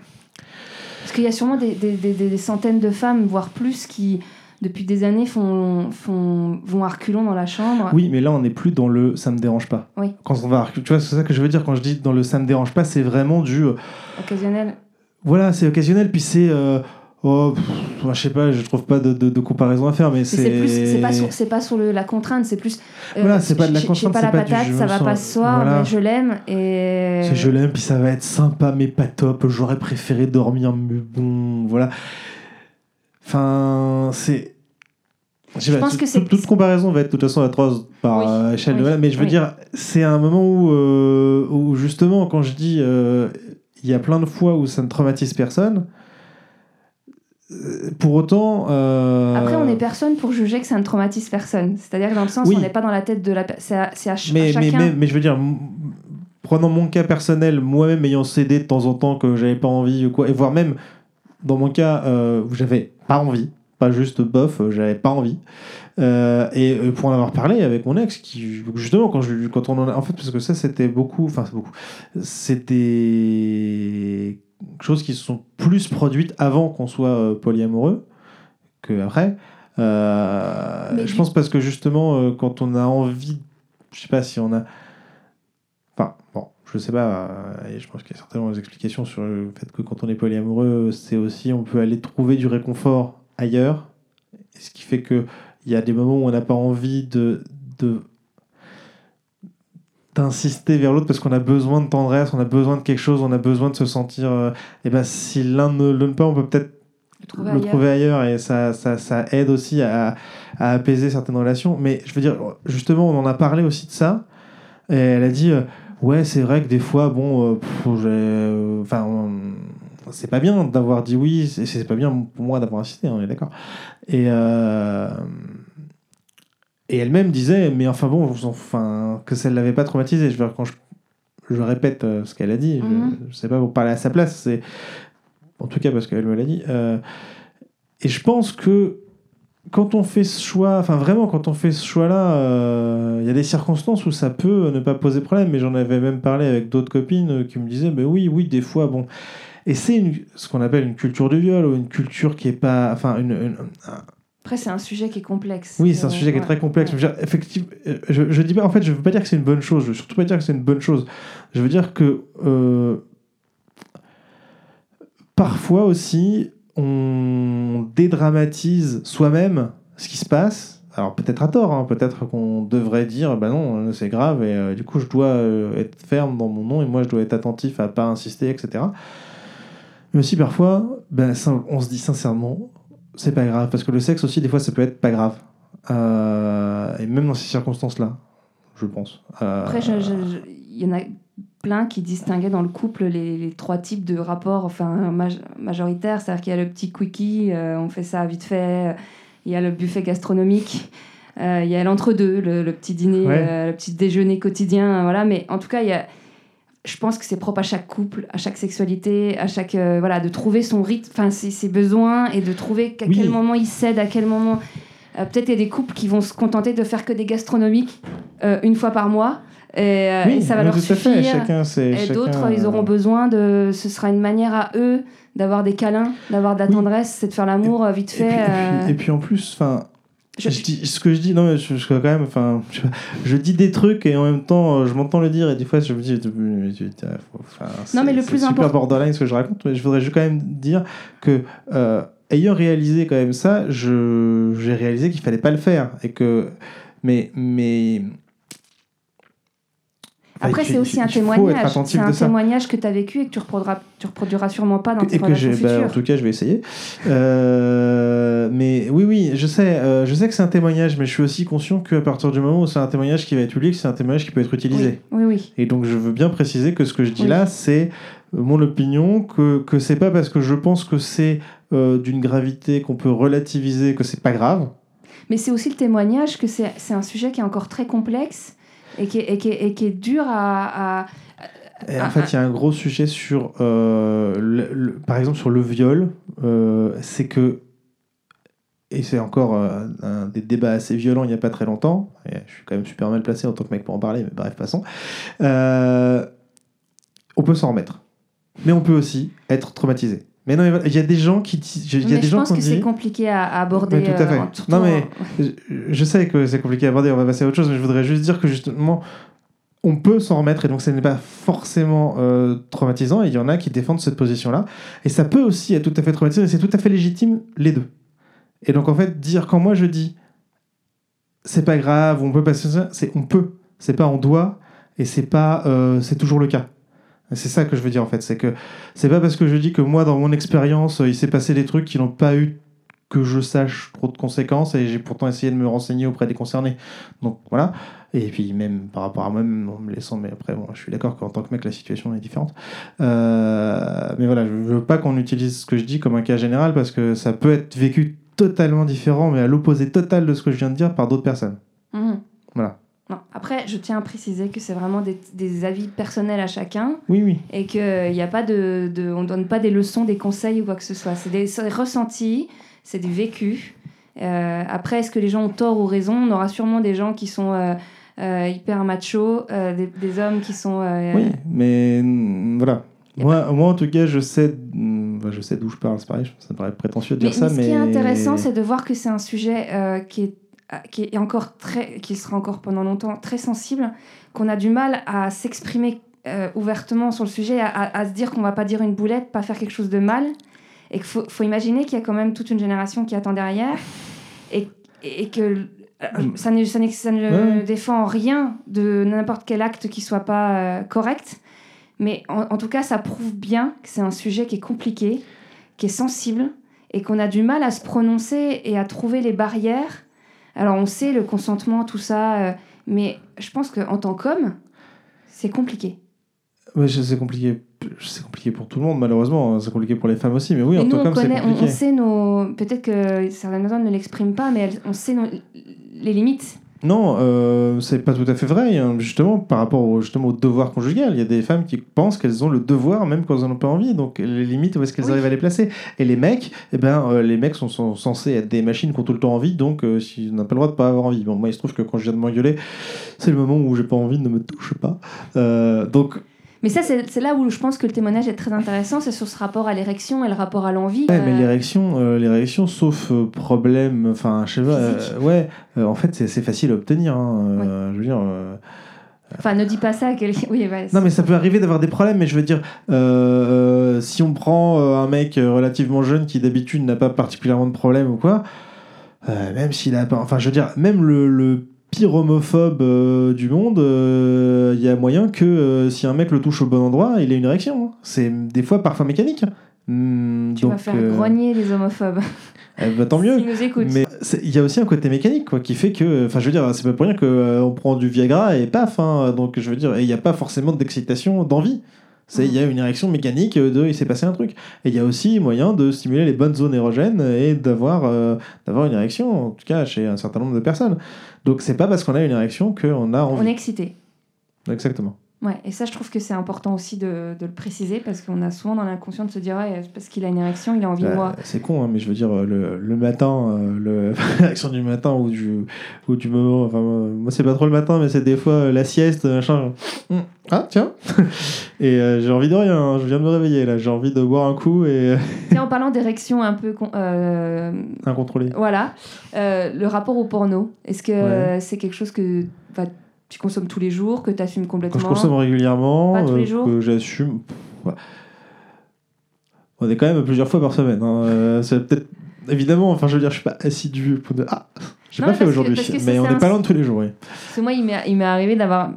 [SPEAKER 1] Parce qu'il y a sûrement des, des- des- des centaines de femmes, voire plus, qui, depuis des années, font, font, vont à reculons dans la chambre.
[SPEAKER 2] oui, mais là, on n'est plus dans le ça me dérange pas.
[SPEAKER 1] Oui.
[SPEAKER 2] Quand on va, tu vois, c'est ça que je veux dire quand je dis dans le ça me dérange pas, c'est vraiment du, euh,
[SPEAKER 1] Occasionnel.
[SPEAKER 2] voilà, c'est occasionnel, puis c'est, euh, oh, pff, je sais pas, je trouve pas de, de- de comparaison à faire, mais c'est.
[SPEAKER 1] c'est pas sur, c'est pas sur le, la contrainte, c'est plus. euh,
[SPEAKER 2] Voilà, c'est pas de la contrainte,
[SPEAKER 1] pas la
[SPEAKER 2] du
[SPEAKER 1] patate,
[SPEAKER 2] je
[SPEAKER 1] ça va
[SPEAKER 2] sens-
[SPEAKER 1] pas ce soir,
[SPEAKER 2] voilà.
[SPEAKER 1] mais je l'aime et.
[SPEAKER 2] Je l'aime, puis ça va être sympa, mais pas top. J'aurais préféré dormir, mais bon, voilà. Enfin, c'est. Je, pas,
[SPEAKER 1] pense que c'est-
[SPEAKER 2] toute, comparaison va être de toute façon atroce par
[SPEAKER 1] Oui,
[SPEAKER 2] euh, échelle de voilà, mais je veux
[SPEAKER 1] oui.
[SPEAKER 2] dire, c'est un moment où, euh, où justement, quand je dis, euh, il y a plein de fois où ça ne traumatise personne. Euh, Pour autant. euh,
[SPEAKER 1] Après, on est personne pour juger que ça ne traumatise personne. C'est-à-dire que dans le sens,
[SPEAKER 2] Oui.
[SPEAKER 1] on n'est pas dans la tête de la. pe- C'est à, à
[SPEAKER 2] mais, mais, mais, mais je veux dire, prenant mon cas personnel, moi-même ayant cédé de temps en temps que j'avais pas envie ou quoi, et voire même dans mon cas euh, où j'avais pas envie, pas juste bof, j'avais pas envie. Euh, et pour en avoir parlé avec mon ex, qui justement quand je quand on en a, en fait parce que ça c'était beaucoup, enfin c'est beaucoup, des choses qui se sont plus produites avant qu'on soit euh, polyamoureux que après. Euh, je pense parce que justement quand on a envie, je sais pas si on a, enfin bon, je sais pas, et je pense qu'il y a certainement des explications sur le fait que quand on est polyamoureux, c'est aussi on peut aller trouver du réconfort ailleurs, ce qui fait que il y a des moments où on n'a pas envie de, d'insister vers l'autre parce qu'on a besoin de tendresse, on a besoin de quelque chose, on a besoin de se sentir. et euh, eh ben si l'un ne le pas, on peut peut-être le trouver, ailleurs. et ça, ça, ça aide aussi à, à, apaiser certaines relations. Mais je veux dire, justement, on en a parlé aussi de ça. Et elle a dit, euh, ouais, c'est vrai que des fois, bon, euh, enfin, c'est pas bien d'avoir dit oui, c'est pas bien pour moi d'avoir insisté, on est d'accord. Et, euh, et elle-même disait, mais enfin bon, enfin, que ça ne l'avait pas traumatisé. Je veux quand je, je répète euh, ce qu'elle a dit, je, mhm. sais pas pour parler à sa place, c'est en tout cas parce qu'elle me l'a dit. Euh, et je pense que quand on fait ce choix, enfin vraiment quand on fait ce choix-là, il y a des circonstances où ça peut ne pas poser problème. Mais j'en avais même parlé avec d'autres copines qui me disaient, ben oui, oui, des fois, bon, et c'est ce qu'on appelle une culture du viol ou une culture qui est pas. Enfin, une,
[SPEAKER 1] Après, c'est un sujet qui est complexe.
[SPEAKER 2] Oui, c'est un sujet qui est très complexe. effectivement, je, je, dis pas, en fait, je veux pas dire que c'est une bonne chose. Je veux surtout pas dire que c'est une bonne chose. Je veux dire que euh, parfois aussi, on dédramatise soi-même ce qui se passe. Alors peut-être à tort, hein. peut-être qu'on devrait dire, bah non, c'est grave et euh, du coup je dois euh, être ferme dans mon nom et moi je dois être attentif à pas insister, etc. Mais aussi parfois, ben, on se dit sincèrement, c'est pas grave. Parce que le sexe aussi, des fois, ça peut être pas grave. Euh, et même dans ces circonstances-là, je pense.
[SPEAKER 1] Euh, Après, il y en a plein qui distinguaient dans le couple les, trois types de rapports enfin, majoritaires. C'est-à-dire qu'il y a le petit quickie, euh, on fait ça vite fait. Il y a le buffet gastronomique. il y a l'entre-deux, le, le, petit dîner, le petit déjeuner quotidien. Voilà. Mais en tout cas, il y a je pense que c'est propre à chaque couple, à chaque sexualité, à chaque euh, voilà, de trouver son rythme, enfin ses, besoins et de trouver à quel moment il cède, à quel moment. Euh, peut-être il y a des couples qui vont se contenter de faire que des gastronomiques euh, une fois par mois. Et, ça va leur suffire. Chacun, et d'autres, ils auront besoin de. Ce sera une manière à eux d'avoir des câlins, d'avoir de la tendresse, c'est de faire l'amour vite fait.
[SPEAKER 2] Et puis, et puis en plus, enfin, je... dis, ce que je dis, non, je, je quand même, enfin, je, dis des trucs et en même temps, je m'entends le dire et des fois, je me dis, non, mais le plus super important, borderline ce que je raconte, mais je voudrais juste quand même dire que, euh, ayant réalisé quand même ça, j'ai réalisé qu'il fallait pas le faire et que, mais, mais
[SPEAKER 1] après, c'est aussi un témoignage. C'est un témoignage que tu as vécu et que tu reproduiras, tu reproduiras sûrement pas dans tes relations
[SPEAKER 2] bah, en tout cas, je vais essayer. Euh, mais oui, oui, je sais, euh, je sais que c'est un témoignage, mais je suis aussi conscient qu'à partir du moment où c'est un témoignage qui va être public, c'est un témoignage qui peut être utilisé.
[SPEAKER 1] Oui, oui,
[SPEAKER 2] Et donc, je veux bien préciser que ce que je dis là, c'est mon opinion, que, que c'est pas parce que je pense que c'est euh, d'une gravité qu'on peut relativiser que c'est pas grave.
[SPEAKER 1] Mais c'est aussi le témoignage que c'est un sujet qui est encore très complexe et qui est, et qui est, et qui est dur à,
[SPEAKER 2] en fait, il y a un gros sujet sur, euh, le, par exemple, sur le viol. Euh, c'est que, et c'est encore euh, un des débats assez violents il n'y a pas très longtemps, et je suis quand même super mal placé en tant que mec pour en parler, mais bref, passons. on peut s'en remettre. Mais on peut aussi être traumatisé. Mais non, il y a des gens qui.
[SPEAKER 1] Il y a des je gens pense que c'est compliqué à, aborder. tout à fait.
[SPEAKER 2] non, mais je, sais que c'est compliqué à aborder, on va passer à autre chose, mais je voudrais juste dire que justement, on peut s'en remettre et donc ce n'est pas forcément euh, traumatisant. Et il y en a qui défendent cette position-là. Et ça peut aussi être tout à fait traumatisant et c'est tout à fait légitime, les deux. Et donc en fait, dire quand moi je dis c'est pas grave, on peut passer ça, c'est on peut, c'est pas on doit et c'est pas euh, c'est toujours le cas. C'est ça que je veux dire en fait, c'est que c'est pas parce que je dis que moi dans mon expérience il s'est passé des trucs qui n'ont pas eu que je sache trop de conséquences et j'ai pourtant essayé de me renseigner auprès des concernés. Donc voilà. Et puis même par rapport à moi-même en me laissant, mais après bon, je suis d'accord qu'en tant que mec la situation est différente. Euh, mais voilà, je veux pas qu'on utilise ce que je dis comme un cas général parce que ça peut être vécu totalement différent, mais à l'opposé total de ce que je viens de dire par d'autres personnes.
[SPEAKER 1] Non. Après, je tiens à préciser que c'est vraiment des, des, avis personnels à chacun.
[SPEAKER 2] Oui, oui.
[SPEAKER 1] Et qu'il n'y a pas de, de, On ne donne pas des leçons, des conseils ou quoi que ce soit. C'est des ressentis, c'est du vécu. Euh, après, est-ce que les gens ont tort ou raison? On aura sûrement des gens qui sont euh, euh, hyper machos, euh, des, des hommes qui sont. euh,
[SPEAKER 2] Oui, mais mm, voilà. Moi, moi, en tout cas, je sais, mm, bah, je sais d'où je parle. C'est pareil, ça me paraît prétentieux de
[SPEAKER 1] Mais,
[SPEAKER 2] dire ça,
[SPEAKER 1] mais ce
[SPEAKER 2] mais
[SPEAKER 1] qui est intéressant, c'est de voir que c'est un sujet euh, qui est euh, qui est encore très, qui sera encore pendant longtemps très sensible, qu'on a du mal à s'exprimer euh, ouvertement sur le sujet, à, à- à se dire qu'on va pas dire une boulette, pas faire quelque chose de mal, et qu'il faut, faut imaginer qu'il y a quand même toute une génération qui attend derrière, et, et que euh, ça ne, ça ne- ça ne
[SPEAKER 2] Ouais.
[SPEAKER 1] défend rien de n'importe quel acte qui soit pas euh, correct, mais en, en tout cas, ça prouve bien que c'est un sujet qui est compliqué, qui est sensible, et qu'on a du mal à se prononcer et à trouver les barrières. Alors on sait le consentement, tout ça, euh, mais je pense qu'en tant qu'homme, c'est compliqué.
[SPEAKER 2] Je- c'est compliqué. C'est compliqué pour tout le monde, malheureusement. C'est compliqué pour les femmes aussi, mais oui, en
[SPEAKER 1] nous,
[SPEAKER 2] tant qu'homme, c'est
[SPEAKER 1] on,
[SPEAKER 2] compliqué.
[SPEAKER 1] on sait nos... Peut-être que certaines personnes ne l'expriment pas, mais elles- on sait nos- les limites.
[SPEAKER 2] Non, euh, c'est pas tout à fait vrai. hein. Justement, par rapport au, justement, au devoir conjugal, il y a des femmes qui pensent qu'elles ont le devoir même quand elles n'en ont pas envie. Donc, les limites, où est-ce qu'elles
[SPEAKER 1] Oui.
[SPEAKER 2] arrivent à les placer? Et les mecs, eh ben, euh, les mecs sont, sont censés être des machines qui ont tout le temps envie. Donc, euh, si on n'a pas le droit de pas avoir envie. Bon, moi, il se trouve que quand je viens de m'engueuler, c'est le moment où j'ai pas envie, ne me touche pas. Donc,
[SPEAKER 1] Mais ça, c'est là où je pense que le témoignage est très intéressant, c'est sur ce rapport à l'érection et le rapport à l'envie.
[SPEAKER 2] Ouais, mais
[SPEAKER 1] Euh,
[SPEAKER 2] l'érection, euh, l'érection, sauf euh, problème, enfin, je sais pas, ouais, en fait, c'est facile à obtenir. hein, Je veux dire.
[SPEAKER 1] Enfin, ne dis pas ça à quelqu'un. Oui, ouais,
[SPEAKER 2] Non, mais ça peut arriver d'avoir des problèmes, mais je veux dire, si on prend un mec relativement jeune qui d'habitude n'a pas particulièrement de problème ou quoi, même s'il a pas. Enfin, je veux dire, même le, le pire homophobe euh, du monde, euh, il y a moyen que euh, si un mec le touche au bon endroit, il ait une érection. hein. C'est des fois parfois mécanique. Hmm,
[SPEAKER 1] Tu vas faire
[SPEAKER 2] euh,
[SPEAKER 1] grogner les homophobes.
[SPEAKER 2] eh ben, tant mieux. Mais il y a aussi un côté mécanique quoi, qui fait que, enfin, je veux dire, c'est pas pour rien qu'on prend du Viagra et paf. hein, donc, je veux dire, il n'y a pas forcément d'excitation, d'envie. C'est il y a une érection mécanique euh, de il s'est passé un truc. Et il y a aussi moyen de stimuler les bonnes zones érogènes et d'avoir euh, d'avoir une érection, en tout cas chez un certain nombre de personnes. Donc c'est pas parce qu'on a une érection qu'on a
[SPEAKER 1] On
[SPEAKER 2] envie.
[SPEAKER 1] est excité.
[SPEAKER 2] Exactement.
[SPEAKER 1] Ouais, et ça, je trouve que c'est important aussi de, de le préciser parce qu'on a souvent dans l'inconscient de se dire, ouais, parce qu'il a une érection, il a envie de
[SPEAKER 2] Bah,
[SPEAKER 1] moi.
[SPEAKER 2] c'est con, hein, mais je veux dire, le, le matin, euh, l'érection du matin ou du, ou du moment, enfin, moi, moi, c'est pas trop le matin, mais c'est des fois euh, la sieste, machin. Hum, Ah, tiens Et euh, j'ai envie de rien, hein, je viens de me réveiller là, j'ai envie de boire un coup et euh,
[SPEAKER 1] Tiens, en parlant d'érection un peu. con- euh,
[SPEAKER 2] incontrôlé.
[SPEAKER 1] voilà, euh, le rapport au porno, est-ce que
[SPEAKER 2] Ouais.
[SPEAKER 1] euh, c'est quelque chose que bah, tu consommes tous les jours, que tu assumes complètement
[SPEAKER 2] je consomme régulièrement,
[SPEAKER 1] Pas tous les
[SPEAKER 2] euh,
[SPEAKER 1] jours
[SPEAKER 2] que j'assume. ouais. On est quand même plusieurs fois par semaine. hein, euh, c'est peut-être. Évidemment, enfin, je veux dire, je suis pas assidu. Pour de... Ah, j'ai pas fait aujourd'hui, mais on
[SPEAKER 1] c'est
[SPEAKER 2] est
[SPEAKER 1] un-
[SPEAKER 2] pas loin de tous les jours, oui.
[SPEAKER 1] Parce que moi, il m'est arrivé d'avoir,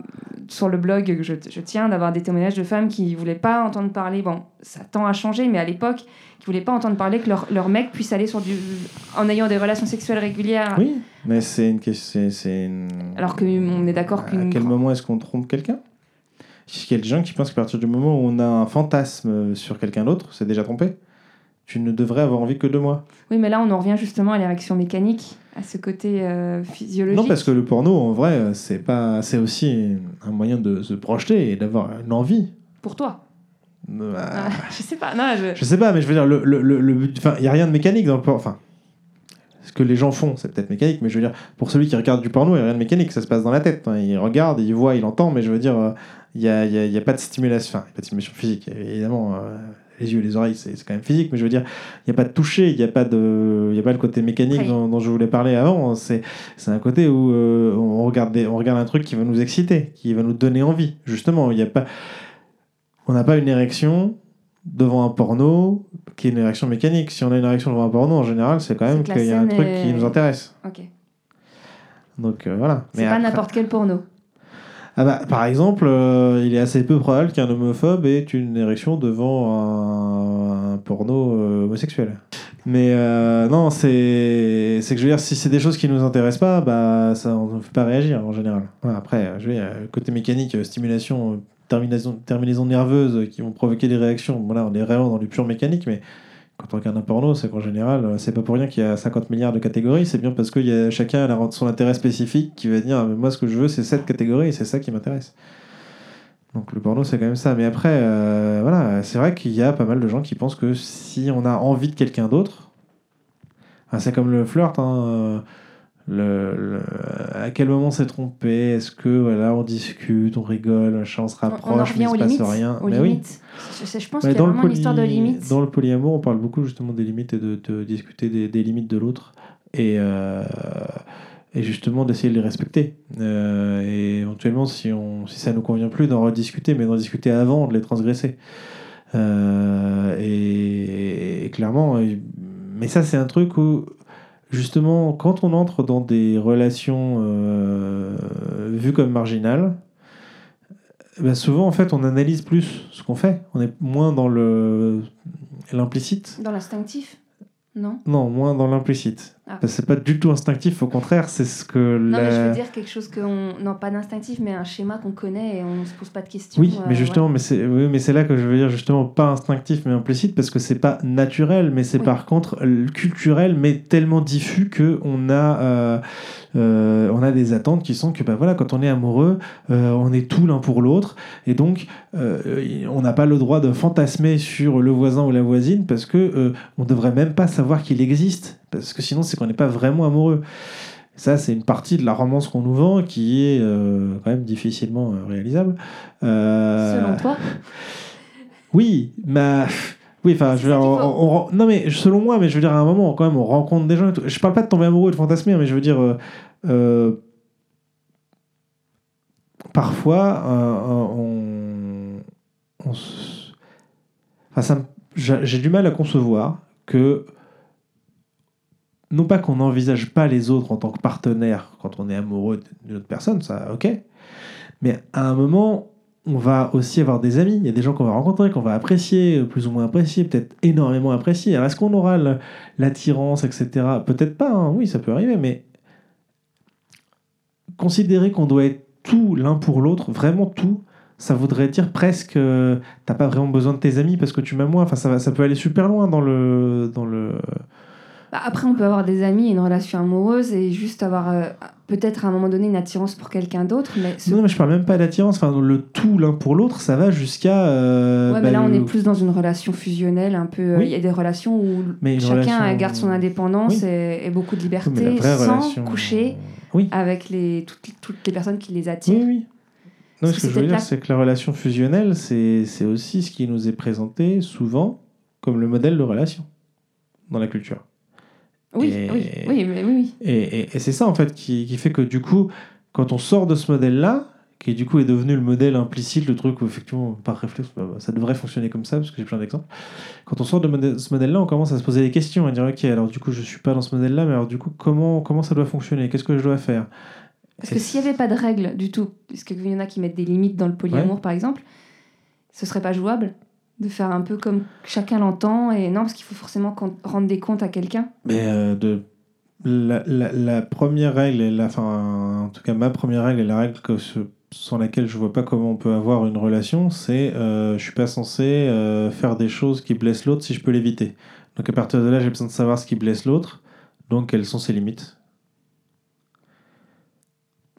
[SPEAKER 1] sur le blog que je, je tiens, d'avoir des témoignages de femmes qui voulaient pas entendre parler, bon, ça tend à changer, mais à l'époque, qui voulaient pas entendre parler que leur, leur mec puisse aller sur du. en ayant des relations sexuelles régulières.
[SPEAKER 2] Oui, mais c'est une question. une...
[SPEAKER 1] Alors qu'on est d'accord
[SPEAKER 2] À
[SPEAKER 1] qu'une.
[SPEAKER 2] quel moment est-ce qu'on trompe quelqu'un? Qu'il y a des gens qui pensent qu'à partir du moment où on a un fantasme sur quelqu'un d'autre, c'est déjà trompé. Tu ne devrais avoir envie que de moi.
[SPEAKER 1] Oui, mais là, on en revient justement à l'érection mécanique, à ce côté euh, physiologique.
[SPEAKER 2] Non, parce que le porno, en vrai, c'est pas, c'est aussi un moyen de se projeter et d'avoir une envie.
[SPEAKER 1] Pour toi.
[SPEAKER 2] Euh,
[SPEAKER 1] Ah, je sais pas. Non, je...
[SPEAKER 2] Je sais pas, mais je veux dire, le, le, il y a rien de mécanique dans le porno. Enfin, ce que les gens font, c'est peut-être mécanique, mais je veux dire, pour celui qui regarde du porno, il n'y a rien de mécanique, ça se passe dans la tête. hein. Il regarde, il voit, il entend, mais je veux dire, euh, il n'y a, y a, y a pas de stimulation, enfin, pas de stimulation physique, évidemment. euh, les yeux, les oreilles, c'est quand même physique, mais je veux dire, il n'y a pas de toucher, il n'y a, pas de- il y a pas le côté mécanique dont, dont je voulais parler avant. C'est c'est un côté où euh, on, regarde des- on regarde un truc qui va nous exciter, qui va nous donner envie. Justement, il n'y a pas. On n'a pas une érection devant un porno qui est une érection mécanique. Si on a une érection devant un porno, en général, c'est quand même qu'il y a un truc qui nous intéresse.
[SPEAKER 1] Ok.
[SPEAKER 2] Donc euh, voilà.
[SPEAKER 1] C'est pas n'importe quel porno.
[SPEAKER 2] Ah bah, par exemple, euh, il est assez peu probable qu'un homophobe ait une érection devant un, porno euh, homosexuel. Mais euh, non, c'est que je veux dire, si c'est des choses qui nous intéressent pas, bah ça on ne fait pas réagir en général. Après, je veux côté mécanique, stimulation, terminaison, terminaison nerveuse qui vont provoquer des réactions. Voilà, on est vraiment dans du pur mécanique, mais quand on regarde un porno, c'est qu'en général, euh, c'est pas pour rien qu'il y a 50 milliards de catégories, c'est bien parce que y a, chacun a son intérêt spécifique qui va dire Ah, moi ce que je veux c'est cette catégorie et c'est ça qui m'intéresse. Donc le porno c'est quand même ça. Mais après, euh, voilà, c'est vrai qu'il y a pas mal de gens qui pensent que si on a envie de quelqu'un d'autre, c'est comme le flirt. Hein, le, le- à quel moment c'est trompé? Est-ce que voilà, on discute, on rigole, machin, on se
[SPEAKER 1] On- on
[SPEAKER 2] rapproche, mais il
[SPEAKER 1] aux
[SPEAKER 2] se passe
[SPEAKER 1] limites.
[SPEAKER 2] rien?
[SPEAKER 1] aux
[SPEAKER 2] Mais oui.
[SPEAKER 1] limites. Je, je pense qu'il y a vraiment une histoire de
[SPEAKER 2] poly-
[SPEAKER 1] limites.
[SPEAKER 2] dans le polyamour, on parle beaucoup justement des limites et de, de discuter des, des limites de l'autre et, euh, et justement d'essayer de les respecter. Euh, et éventuellement, si, on, si ça nous convient plus, d'en rediscuter, mais d'en discuter avant de les transgresser. Euh, et, et clairement, mais ça, c'est un truc où justement, quand on entre dans des relations euh, vues comme marginales, ben souvent, en fait, on analyse plus ce qu'on fait. On est moins dans le l'implicite.
[SPEAKER 1] Dans l'instinctif Non?
[SPEAKER 2] Non, moins dans l'implicite.
[SPEAKER 1] Ah.
[SPEAKER 2] Que c'est pas du tout instinctif, au contraire, c'est ce que
[SPEAKER 1] Non,
[SPEAKER 2] la...
[SPEAKER 1] mais je veux dire quelque chose qu'on. Non, pas d'instinctif, mais un schéma qu'on connaît et on se pose pas de questions.
[SPEAKER 2] Oui,
[SPEAKER 1] euh,
[SPEAKER 2] mais justement,
[SPEAKER 1] ouais.
[SPEAKER 2] mais c'est oui, mais c'est là que je veux dire justement pas instinctif mais implicite parce que c'est pas naturel, mais c'est
[SPEAKER 1] Oui.
[SPEAKER 2] par contre euh, culturel, mais tellement diffus que on a euh, euh, on a des attentes qui sont que bah voilà quand on est amoureux, euh, on est tout l'un pour l'autre et donc on n'a pas le droit de fantasmer sur le voisin ou la voisine parce que on devrait même pas savoir qu'il existe parce que sinon c'est qu'on n'est pas vraiment amoureux. Ça, c'est une partie de la romance qu'on nous vend qui est euh, quand même difficilement euh, réalisable. Euh,
[SPEAKER 1] Selon toi?
[SPEAKER 2] Oui, mais. Oui, enfin, je veux dire, on- non, mais selon moi, mais je veux dire, à un moment, quand même, on rencontre des gens. et tout. Je parle pas de tomber amoureux et de fantasmer, hein, mais je veux dire, euh, parfois, on, enfin, ça j'ai du mal à concevoir que, non pas qu'on n'envisage pas les autres en tant que partenaire quand on est amoureux d'une autre personne, ça, ok, mais à un moment, on va aussi avoir des amis. Il y a des gens qu'on va rencontrer, qu'on va apprécier, plus ou moins apprécier, peut-être énormément apprécier. Alors, est-ce qu'on aura l'attirance, etc. Peut-être pas, hein. oui, ça peut arriver, mais considérer qu'on doit être tout l'un pour l'autre, vraiment tout, ça voudrait dire presque euh, t'as pas vraiment besoin de tes amis parce que tu m'aimes moins. Enfin, ça, ça peut aller super loin dans le. Dans le...
[SPEAKER 1] Bah, Après, on peut avoir des amis et une relation amoureuse et juste avoir euh, peut-être à un moment donné une attirance pour quelqu'un d'autre. Mais ce-
[SPEAKER 2] Non, mais je parle même pas d'attirance. Enfin, le tout l'un pour l'autre, ça va jusqu'à. euh,
[SPEAKER 1] Ouais,
[SPEAKER 2] bah,
[SPEAKER 1] mais là, on est plus dans une relation fusionnelle, un peu. euh, Il
[SPEAKER 2] Oui.
[SPEAKER 1] y a des relations où
[SPEAKER 2] Mais
[SPEAKER 1] chacun
[SPEAKER 2] relation-
[SPEAKER 1] garde son indépendance
[SPEAKER 2] Oui.
[SPEAKER 1] et, et beaucoup de liberté sans
[SPEAKER 2] relation-
[SPEAKER 1] coucher avec les, toutes, toutes les personnes qui les attirent.
[SPEAKER 2] Oui, oui. Non, ce
[SPEAKER 1] que
[SPEAKER 2] que je veux dire, c'est que la relation fusionnelle, c'est aussi ce qui nous est présenté souvent comme le modèle de relation dans la culture.
[SPEAKER 1] Oui,
[SPEAKER 2] Et-
[SPEAKER 1] oui, oui, mais oui.
[SPEAKER 2] Et, et- et c'est ça, en fait, qui, qui fait que du coup, quand on sort de ce modèle-là, qui du coup est devenu le modèle implicite, le truc où effectivement, par réflexe, bah, ça devrait fonctionner comme ça, parce que j'ai plein d'exemples. Quand on sort de ce modèle-là, on commence à se poser des questions, à dire, ok, alors du coup, je suis pas dans ce modèle-là, mais alors du coup, comment, comment ça doit fonctionner? Qu'est-ce que je dois faire?
[SPEAKER 1] Parce que s'il n'y avait pas de règles du tout, parce qu'il y en a qui mettent des limites dans le polyamour, par exemple, ce serait pas jouable de faire un peu comme chacun l'entend. Et non, parce qu'il faut forcément rendre des comptes à quelqu'un.
[SPEAKER 2] Mais euh, de la, la- la première règle, et la, enfin, en tout cas ma première règle et la règle sans laquelle je vois pas comment on peut avoir une relation, c'est euh, je suis pas censé euh, faire des choses qui blessent l'autre si je peux l'éviter. Donc à partir de là, j'ai besoin de savoir ce qui blesse l'autre, donc quelles sont ses limites?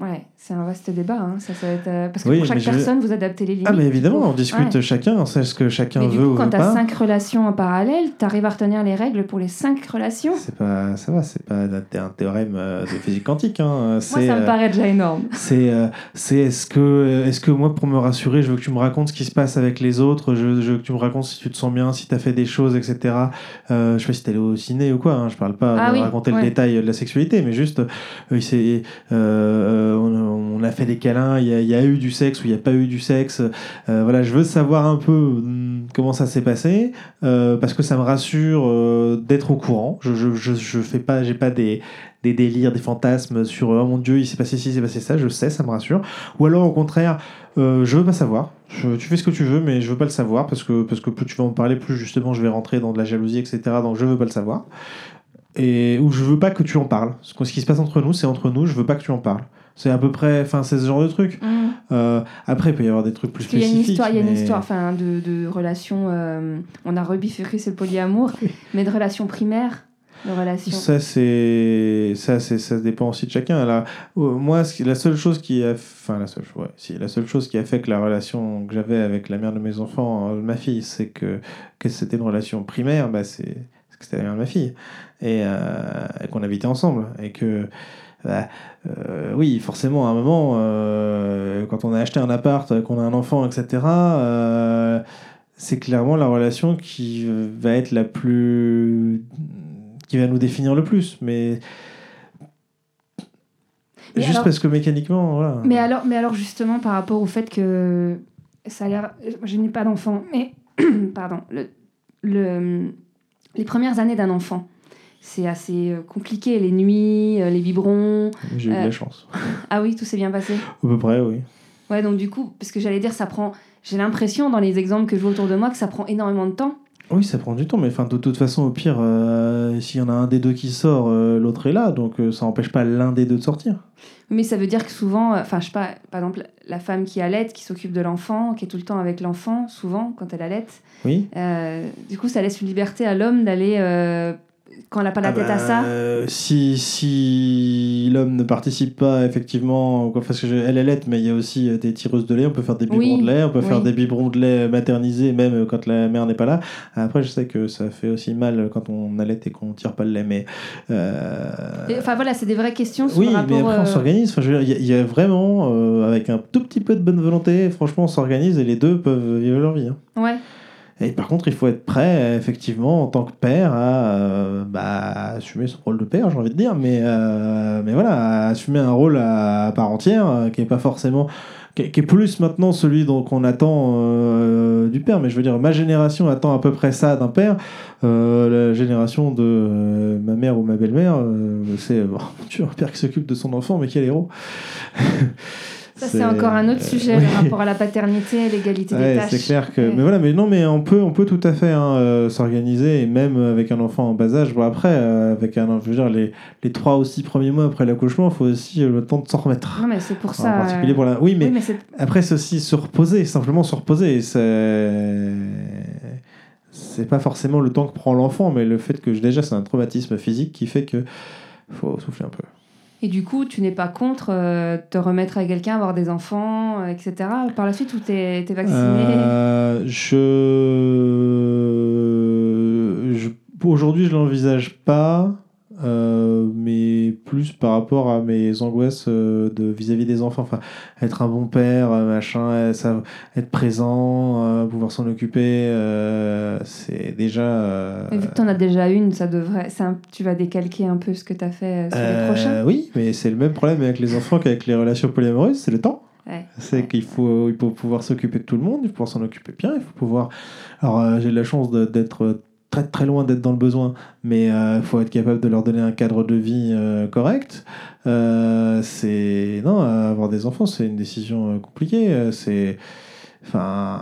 [SPEAKER 1] Ouais, c'est un vaste débat. hein. Ça, ça va être, euh, Parce que
[SPEAKER 2] Oui,
[SPEAKER 1] pour chaque
[SPEAKER 2] je-
[SPEAKER 1] personne, vous adaptez les limites.
[SPEAKER 2] Ah mais évidemment, on discute
[SPEAKER 1] Ouais.
[SPEAKER 2] chacun, on sait ce que chacun
[SPEAKER 1] Mais du
[SPEAKER 2] veut
[SPEAKER 1] coup,
[SPEAKER 2] ou
[SPEAKER 1] quand tu as cinq relations en parallèle, tu arrives à retenir les règles pour les cinq relations?
[SPEAKER 2] C'est pas, ça va, c'est pas un théorème euh, de physique quantique. Hein.
[SPEAKER 1] Moi,
[SPEAKER 2] C'est,
[SPEAKER 1] ça me
[SPEAKER 2] euh,
[SPEAKER 1] paraît déjà énorme.
[SPEAKER 2] C'est euh, c'est est-ce que, est que moi, pour me rassurer, je veux que tu me racontes ce qui se passe avec les autres, je, je veux que tu me racontes si tu te sens bien, si tu as fait des choses, etc. Euh, je sais pas si t'es allé au ciné ou quoi, hein, je parle pas
[SPEAKER 1] Ah
[SPEAKER 2] de
[SPEAKER 1] oui,
[SPEAKER 2] raconter le détail de la sexualité, mais juste, euh, euh, on, on a fait des câlins, il y a, eu du sexe ou il n'y a pas eu du sexe. Euh, voilà, je veux savoir un peu hum, comment ça s'est passé, euh, parce que ça me rassure euh, d'être au courant. Je, je, fais pas, pas des délires, des fantasmes sur oh mon dieu, il s'est passé ci, il s'est passé ça, je sais, ça me rassure. Ou alors au contraire, euh, je veux pas savoir. Tu fais ce que tu veux, mais je veux pas le savoir parce que, parce que plus tu vas en parler, plus justement je vais rentrer dans de la jalousie, etc. Donc je veux pas le savoir. Et ou je veux pas que tu en parles. Ce ce qui se passe entre nous, c'est entre nous, je veux pas que tu en parles. C'est à peu près, enfin, c'est ce genre de truc.
[SPEAKER 1] Mmh.
[SPEAKER 2] Euh, après, il peut y avoir des trucs plus
[SPEAKER 1] Parce qu'il y a une
[SPEAKER 2] spécifiques.
[SPEAKER 1] histoire, il y a une histoire enfin, de, de relations. euh, on a rebifurqué sur le polyamour, mais de relations primaires, de relations.
[SPEAKER 2] Ça, c'est ça, c'est ça dépend aussi de chacun. Là, moi, la seule chose qui a, enfin la seule, ouais, si, la seule chose qui a fait que la relation que j'avais avec la mère de mes enfants, euh, ma fille, c'est que que c'était une relation primaire. Bah, c'est c'est que c'était la mère de ma fille, et, euh, et qu'on habitait ensemble. Et que, bah, euh, oui, forcément, à un moment, euh, quand on a acheté un appart, qu'on a un enfant, etc., euh, c'est clairement la relation qui va être la plus. qui va nous définir le plus. Mais.
[SPEAKER 1] Mais
[SPEAKER 2] Juste
[SPEAKER 1] alors-
[SPEAKER 2] parce que mécaniquement, voilà.
[SPEAKER 1] Mais alors, mais alors justement, par rapport au fait que ça a l'air... Je n'ai pas d'enfant, mais... Pardon. Le, le- les premières années d'un enfant, c'est assez euh, compliqué. Les nuits, euh, les biberons.
[SPEAKER 2] J'ai eu de
[SPEAKER 1] euh,
[SPEAKER 2] la chance.
[SPEAKER 1] Ah oui, tout s'est bien passé
[SPEAKER 2] À peu près, oui.
[SPEAKER 1] Ouais, donc du coup, parce que j'allais dire, ça prend... J'ai l'impression, dans les exemples que je vois autour de moi, que ça prend énormément de temps.
[SPEAKER 2] Oui, ça prend du temps, mais enfin, de toute façon, au pire, euh, s'il y en a un des deux qui sort, euh, l'autre est là, donc euh, ça n'empêche pas l'un des deux de sortir.
[SPEAKER 1] Mais ça veut dire que souvent, euh, enfin, je sais pas, par exemple, la femme qui allait, qui s'occupe de l'enfant, qui est tout le temps avec l'enfant, souvent, quand elle allait,
[SPEAKER 2] Oui.
[SPEAKER 1] euh, du coup, ça laisse une liberté à l'homme d'aller, euh, quand elle n'a pas la
[SPEAKER 2] Ah
[SPEAKER 1] tête
[SPEAKER 2] bah,
[SPEAKER 1] à ça.
[SPEAKER 2] euh, si si l'homme ne participe pas, effectivement, quoi, parce que je- elle est laite, mais il y a aussi euh, des tireuses de lait, on peut faire des biberons
[SPEAKER 1] Oui,
[SPEAKER 2] de lait, on peut faire des biberons de lait maternisés, même euh, quand la mère n'est pas là. Après, je sais que ça fait aussi mal quand on allait et qu'on tire pas le lait, mais. euh,
[SPEAKER 1] Et, Enfin voilà, c'est des vraies questions sur
[SPEAKER 2] Oui,
[SPEAKER 1] le rapport.
[SPEAKER 2] mais après on
[SPEAKER 1] euh,
[SPEAKER 2] s'organise. Enfin, il y a- il y, a vraiment, euh, avec un tout petit peu de bonne volonté, franchement, on s'organise et les deux peuvent vivre leur vie. hein.
[SPEAKER 1] Ouais.
[SPEAKER 2] Et par contre, il faut être prêt, effectivement, en tant que père, à euh, bah, assumer son rôle de père, j'ai envie de dire, mais, euh, mais voilà, à assumer un rôle à, part entière, euh, qui est pas forcément. Qui est, plus maintenant celui qu'on attend du père, mais je veux dire, ma génération attend à peu près ça d'un père. La génération de ma mère ou ma belle-mère, c'est un père qui s'occupe de son enfant, mais quel héros
[SPEAKER 1] Ça, c'est encore un autre sujet, le rapport à la paternité et l'égalité des tâches.
[SPEAKER 2] c'est clair que. Mais voilà, mais non, mais on peut, on peut tout à fait hein, euh, s'organiser, et même avec un enfant en bas âge. Bon, après, euh, avec un, je veux dire, les, les trois ou six premiers mois après l'accouchement, il faut aussi euh, le temps de s'en remettre.
[SPEAKER 1] Non, mais c'est pour
[SPEAKER 2] en
[SPEAKER 1] ça.
[SPEAKER 2] particulier
[SPEAKER 1] euh,
[SPEAKER 2] pour la. Oui, mais
[SPEAKER 1] Oui, mais c'est
[SPEAKER 2] après, c'est aussi se reposer, simplement se reposer. C'est. C'est pas forcément le temps que prend l'enfant, mais le fait que déjà c'est un traumatisme physique qui fait que faut souffler un peu.
[SPEAKER 1] Et du coup, tu n'es pas contre euh, te remettre à quelqu'un, avoir des enfants, euh, etc. Par la suite, ou t'es es vacciné?
[SPEAKER 2] Euh, je... je... Aujourd'hui, je l'envisage pas, euh, mais plus par rapport à mes angoisses euh, de vis-à-vis des enfants. Enfin, être un bon père, euh, machin, ça, être présent, pouvoir s'en occuper, c'est déjà.
[SPEAKER 1] Mais vu que tu en as déjà une, ça devrait. un- tu vas décalquer un peu ce que tu as fait sur les prochains.
[SPEAKER 2] oui, mais c'est le même problème avec les enfants qu'avec les relations polyamoureuses, c'est le temps.
[SPEAKER 1] Ouais.
[SPEAKER 2] C'est
[SPEAKER 1] Ouais.
[SPEAKER 2] qu'il faut, il faut pouvoir s'occuper de tout le monde, il faut pouvoir s'en occuper bien, il faut pouvoir. Alors, j'ai de la chance d'être très très loin d'être dans le besoin, mais euh, il faut être capable de leur donner un cadre de vie euh, correct. Euh, c'est non, euh, avoir des enfants, c'est une décision euh, compliquée. euh, C'est, enfin,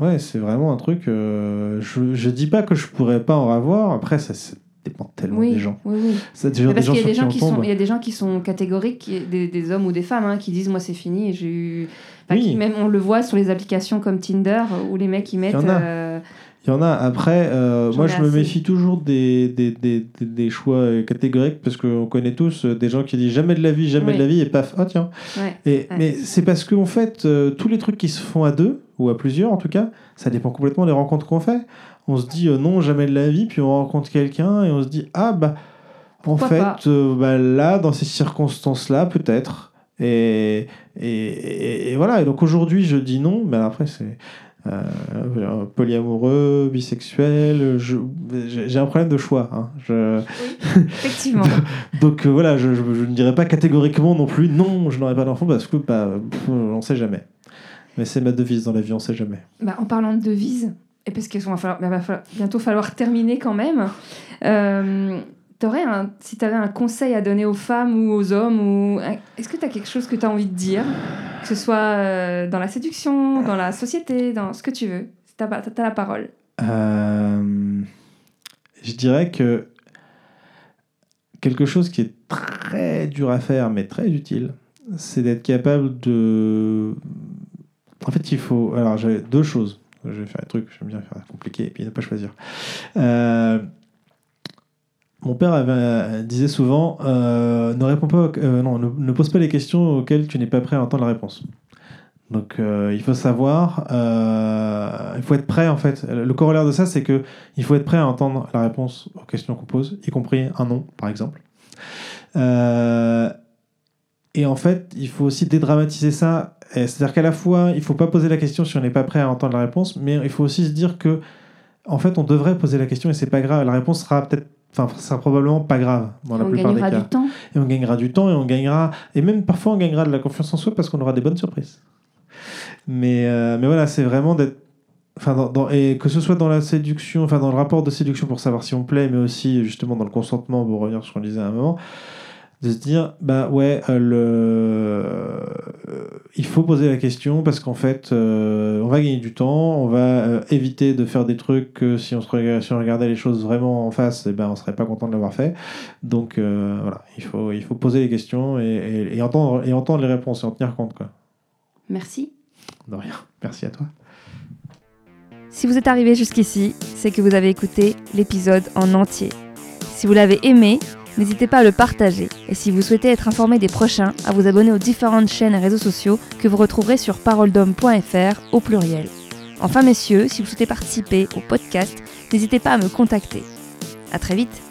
[SPEAKER 2] ouais, c'est vraiment un truc. euh, je, je dis pas que je pourrais pas en avoir. Après, ça, dépend tellement
[SPEAKER 1] Oui,
[SPEAKER 2] des gens.
[SPEAKER 1] oui, oui.
[SPEAKER 2] Ça, des gens,
[SPEAKER 1] Mais parce
[SPEAKER 2] des gens
[SPEAKER 1] qu'il y a des
[SPEAKER 2] sur
[SPEAKER 1] gens
[SPEAKER 2] qui
[SPEAKER 1] qui
[SPEAKER 2] on
[SPEAKER 1] sont, il y a des gens qui sont catégoriques, des, des hommes ou des femmes, hein, qui disent moi c'est fini. J'ai eu, enfin,
[SPEAKER 2] Oui.
[SPEAKER 1] qui- même on le voit sur les applications comme Tinder où les mecs ils mettent.
[SPEAKER 2] Il y en a. Après, euh, moi, je me
[SPEAKER 1] assez.
[SPEAKER 2] méfie toujours des, des, des, des- choix catégoriques parce qu'on connaît tous euh, des gens qui disent jamais de la vie, jamais
[SPEAKER 1] Oui.
[SPEAKER 2] de la vie, et paf, oh tiens.
[SPEAKER 1] ouais.
[SPEAKER 2] Et,
[SPEAKER 1] Ouais.
[SPEAKER 2] Mais c'est parce qu'en fait, euh, tous les trucs qui se font à deux, ou à plusieurs en tout cas, ça dépend complètement des rencontres qu'on fait. On se dit euh, non, jamais de la vie, puis on rencontre quelqu'un et on se dit ah bah, en fait, bah, là, dans ces circonstances-là, peut-être. Et, et, et- et voilà. Et donc aujourd'hui, je dis non, mais après, c'est. Euh, polyamoureux, bisexuel, j'ai un problème de choix. hein. Je-
[SPEAKER 1] Effectivement.
[SPEAKER 2] donc euh, voilà, je, je- je ne dirais pas catégoriquement non plus non, je n'aurai pas d'enfant parce que bah, pff, on ne sait jamais. Mais c'est ma devise dans la vie, on ne sait jamais.
[SPEAKER 1] Bah, en parlant de devises, et parce qu'il va, falloir, bah, va falloir- bientôt falloir terminer quand même, euh, un, si tu avais un conseil à donner aux femmes ou aux hommes, ou est-ce que tu as quelque chose que tu as envie de dire? Que ce soit euh, dans la séduction, dans la société, dans ce que tu veux. Tu as, la parole.
[SPEAKER 2] Euh, je dirais que quelque chose qui est très dur à faire, mais très utile, c'est d'être capable de. En fait, il faut. Alors, j'ai deux choses. Je vais faire un truc, j'aime bien faire compliqué et puis ne pas choisir. Euh, Mon père euh, disait souvent euh, euh, ne, pose pas les questions auxquelles tu n'es pas prêt à entendre la réponse. Donc il faut savoir, il faut être prêt en fait. Le corollaire de ça, c'est que il faut être prêt à entendre la réponse aux questions qu'on pose, y compris un non, par exemple. Et en fait, il faut aussi dédramatiser ça. C'est-à-dire qu'à la fois, il ne faut pas poser la question si on n'est pas prêt à entendre la réponse, mais il faut aussi se dire que, en fait, on devrait poser la question et c'est pas grave. La réponse sera peut-être Enfin, ça sera probablement pas grave dans la
[SPEAKER 1] on
[SPEAKER 2] plupart des
[SPEAKER 1] gagnera
[SPEAKER 2] cas.
[SPEAKER 1] du temps.
[SPEAKER 2] Et on gagnera du temps et on gagnera. Et même parfois, on gagnera de la confiance en soi parce qu'on aura des bonnes surprises. Mais, euh, mais voilà, c'est vraiment d'être. Enfin, dans- dans- et que ce soit dans la séduction, enfin dans le rapport de séduction pour savoir si on plaît, mais aussi justement dans le consentement, pour revenir sur ce qu'on disait à un moment, de se dire, bah ouais, euh, le... euh, il faut poser la question parce qu'en fait, euh, on va gagner du temps, on va éviter de faire des trucs que si on, se si on regardait les choses vraiment en face, eh ben, on serait pas content de l'avoir fait. Donc voilà, il faut, il faut poser les questions et, et- et entendre, et entendre les réponses et en tenir compte. Quoi.
[SPEAKER 1] Merci.
[SPEAKER 2] De rien. Merci à toi.
[SPEAKER 1] Si vous êtes arrivé jusqu'ici, c'est que vous avez écouté l'épisode en entier. Si vous l'avez aimé, n'hésitez pas à le partager. Et si vous souhaitez être informé des prochains, à vous abonner aux différentes chaînes et réseaux sociaux que vous retrouverez sur paroledhomme.fr au pluriel. Enfin messieurs, si vous souhaitez participer au podcast, n'hésitez pas à me contacter. À très vite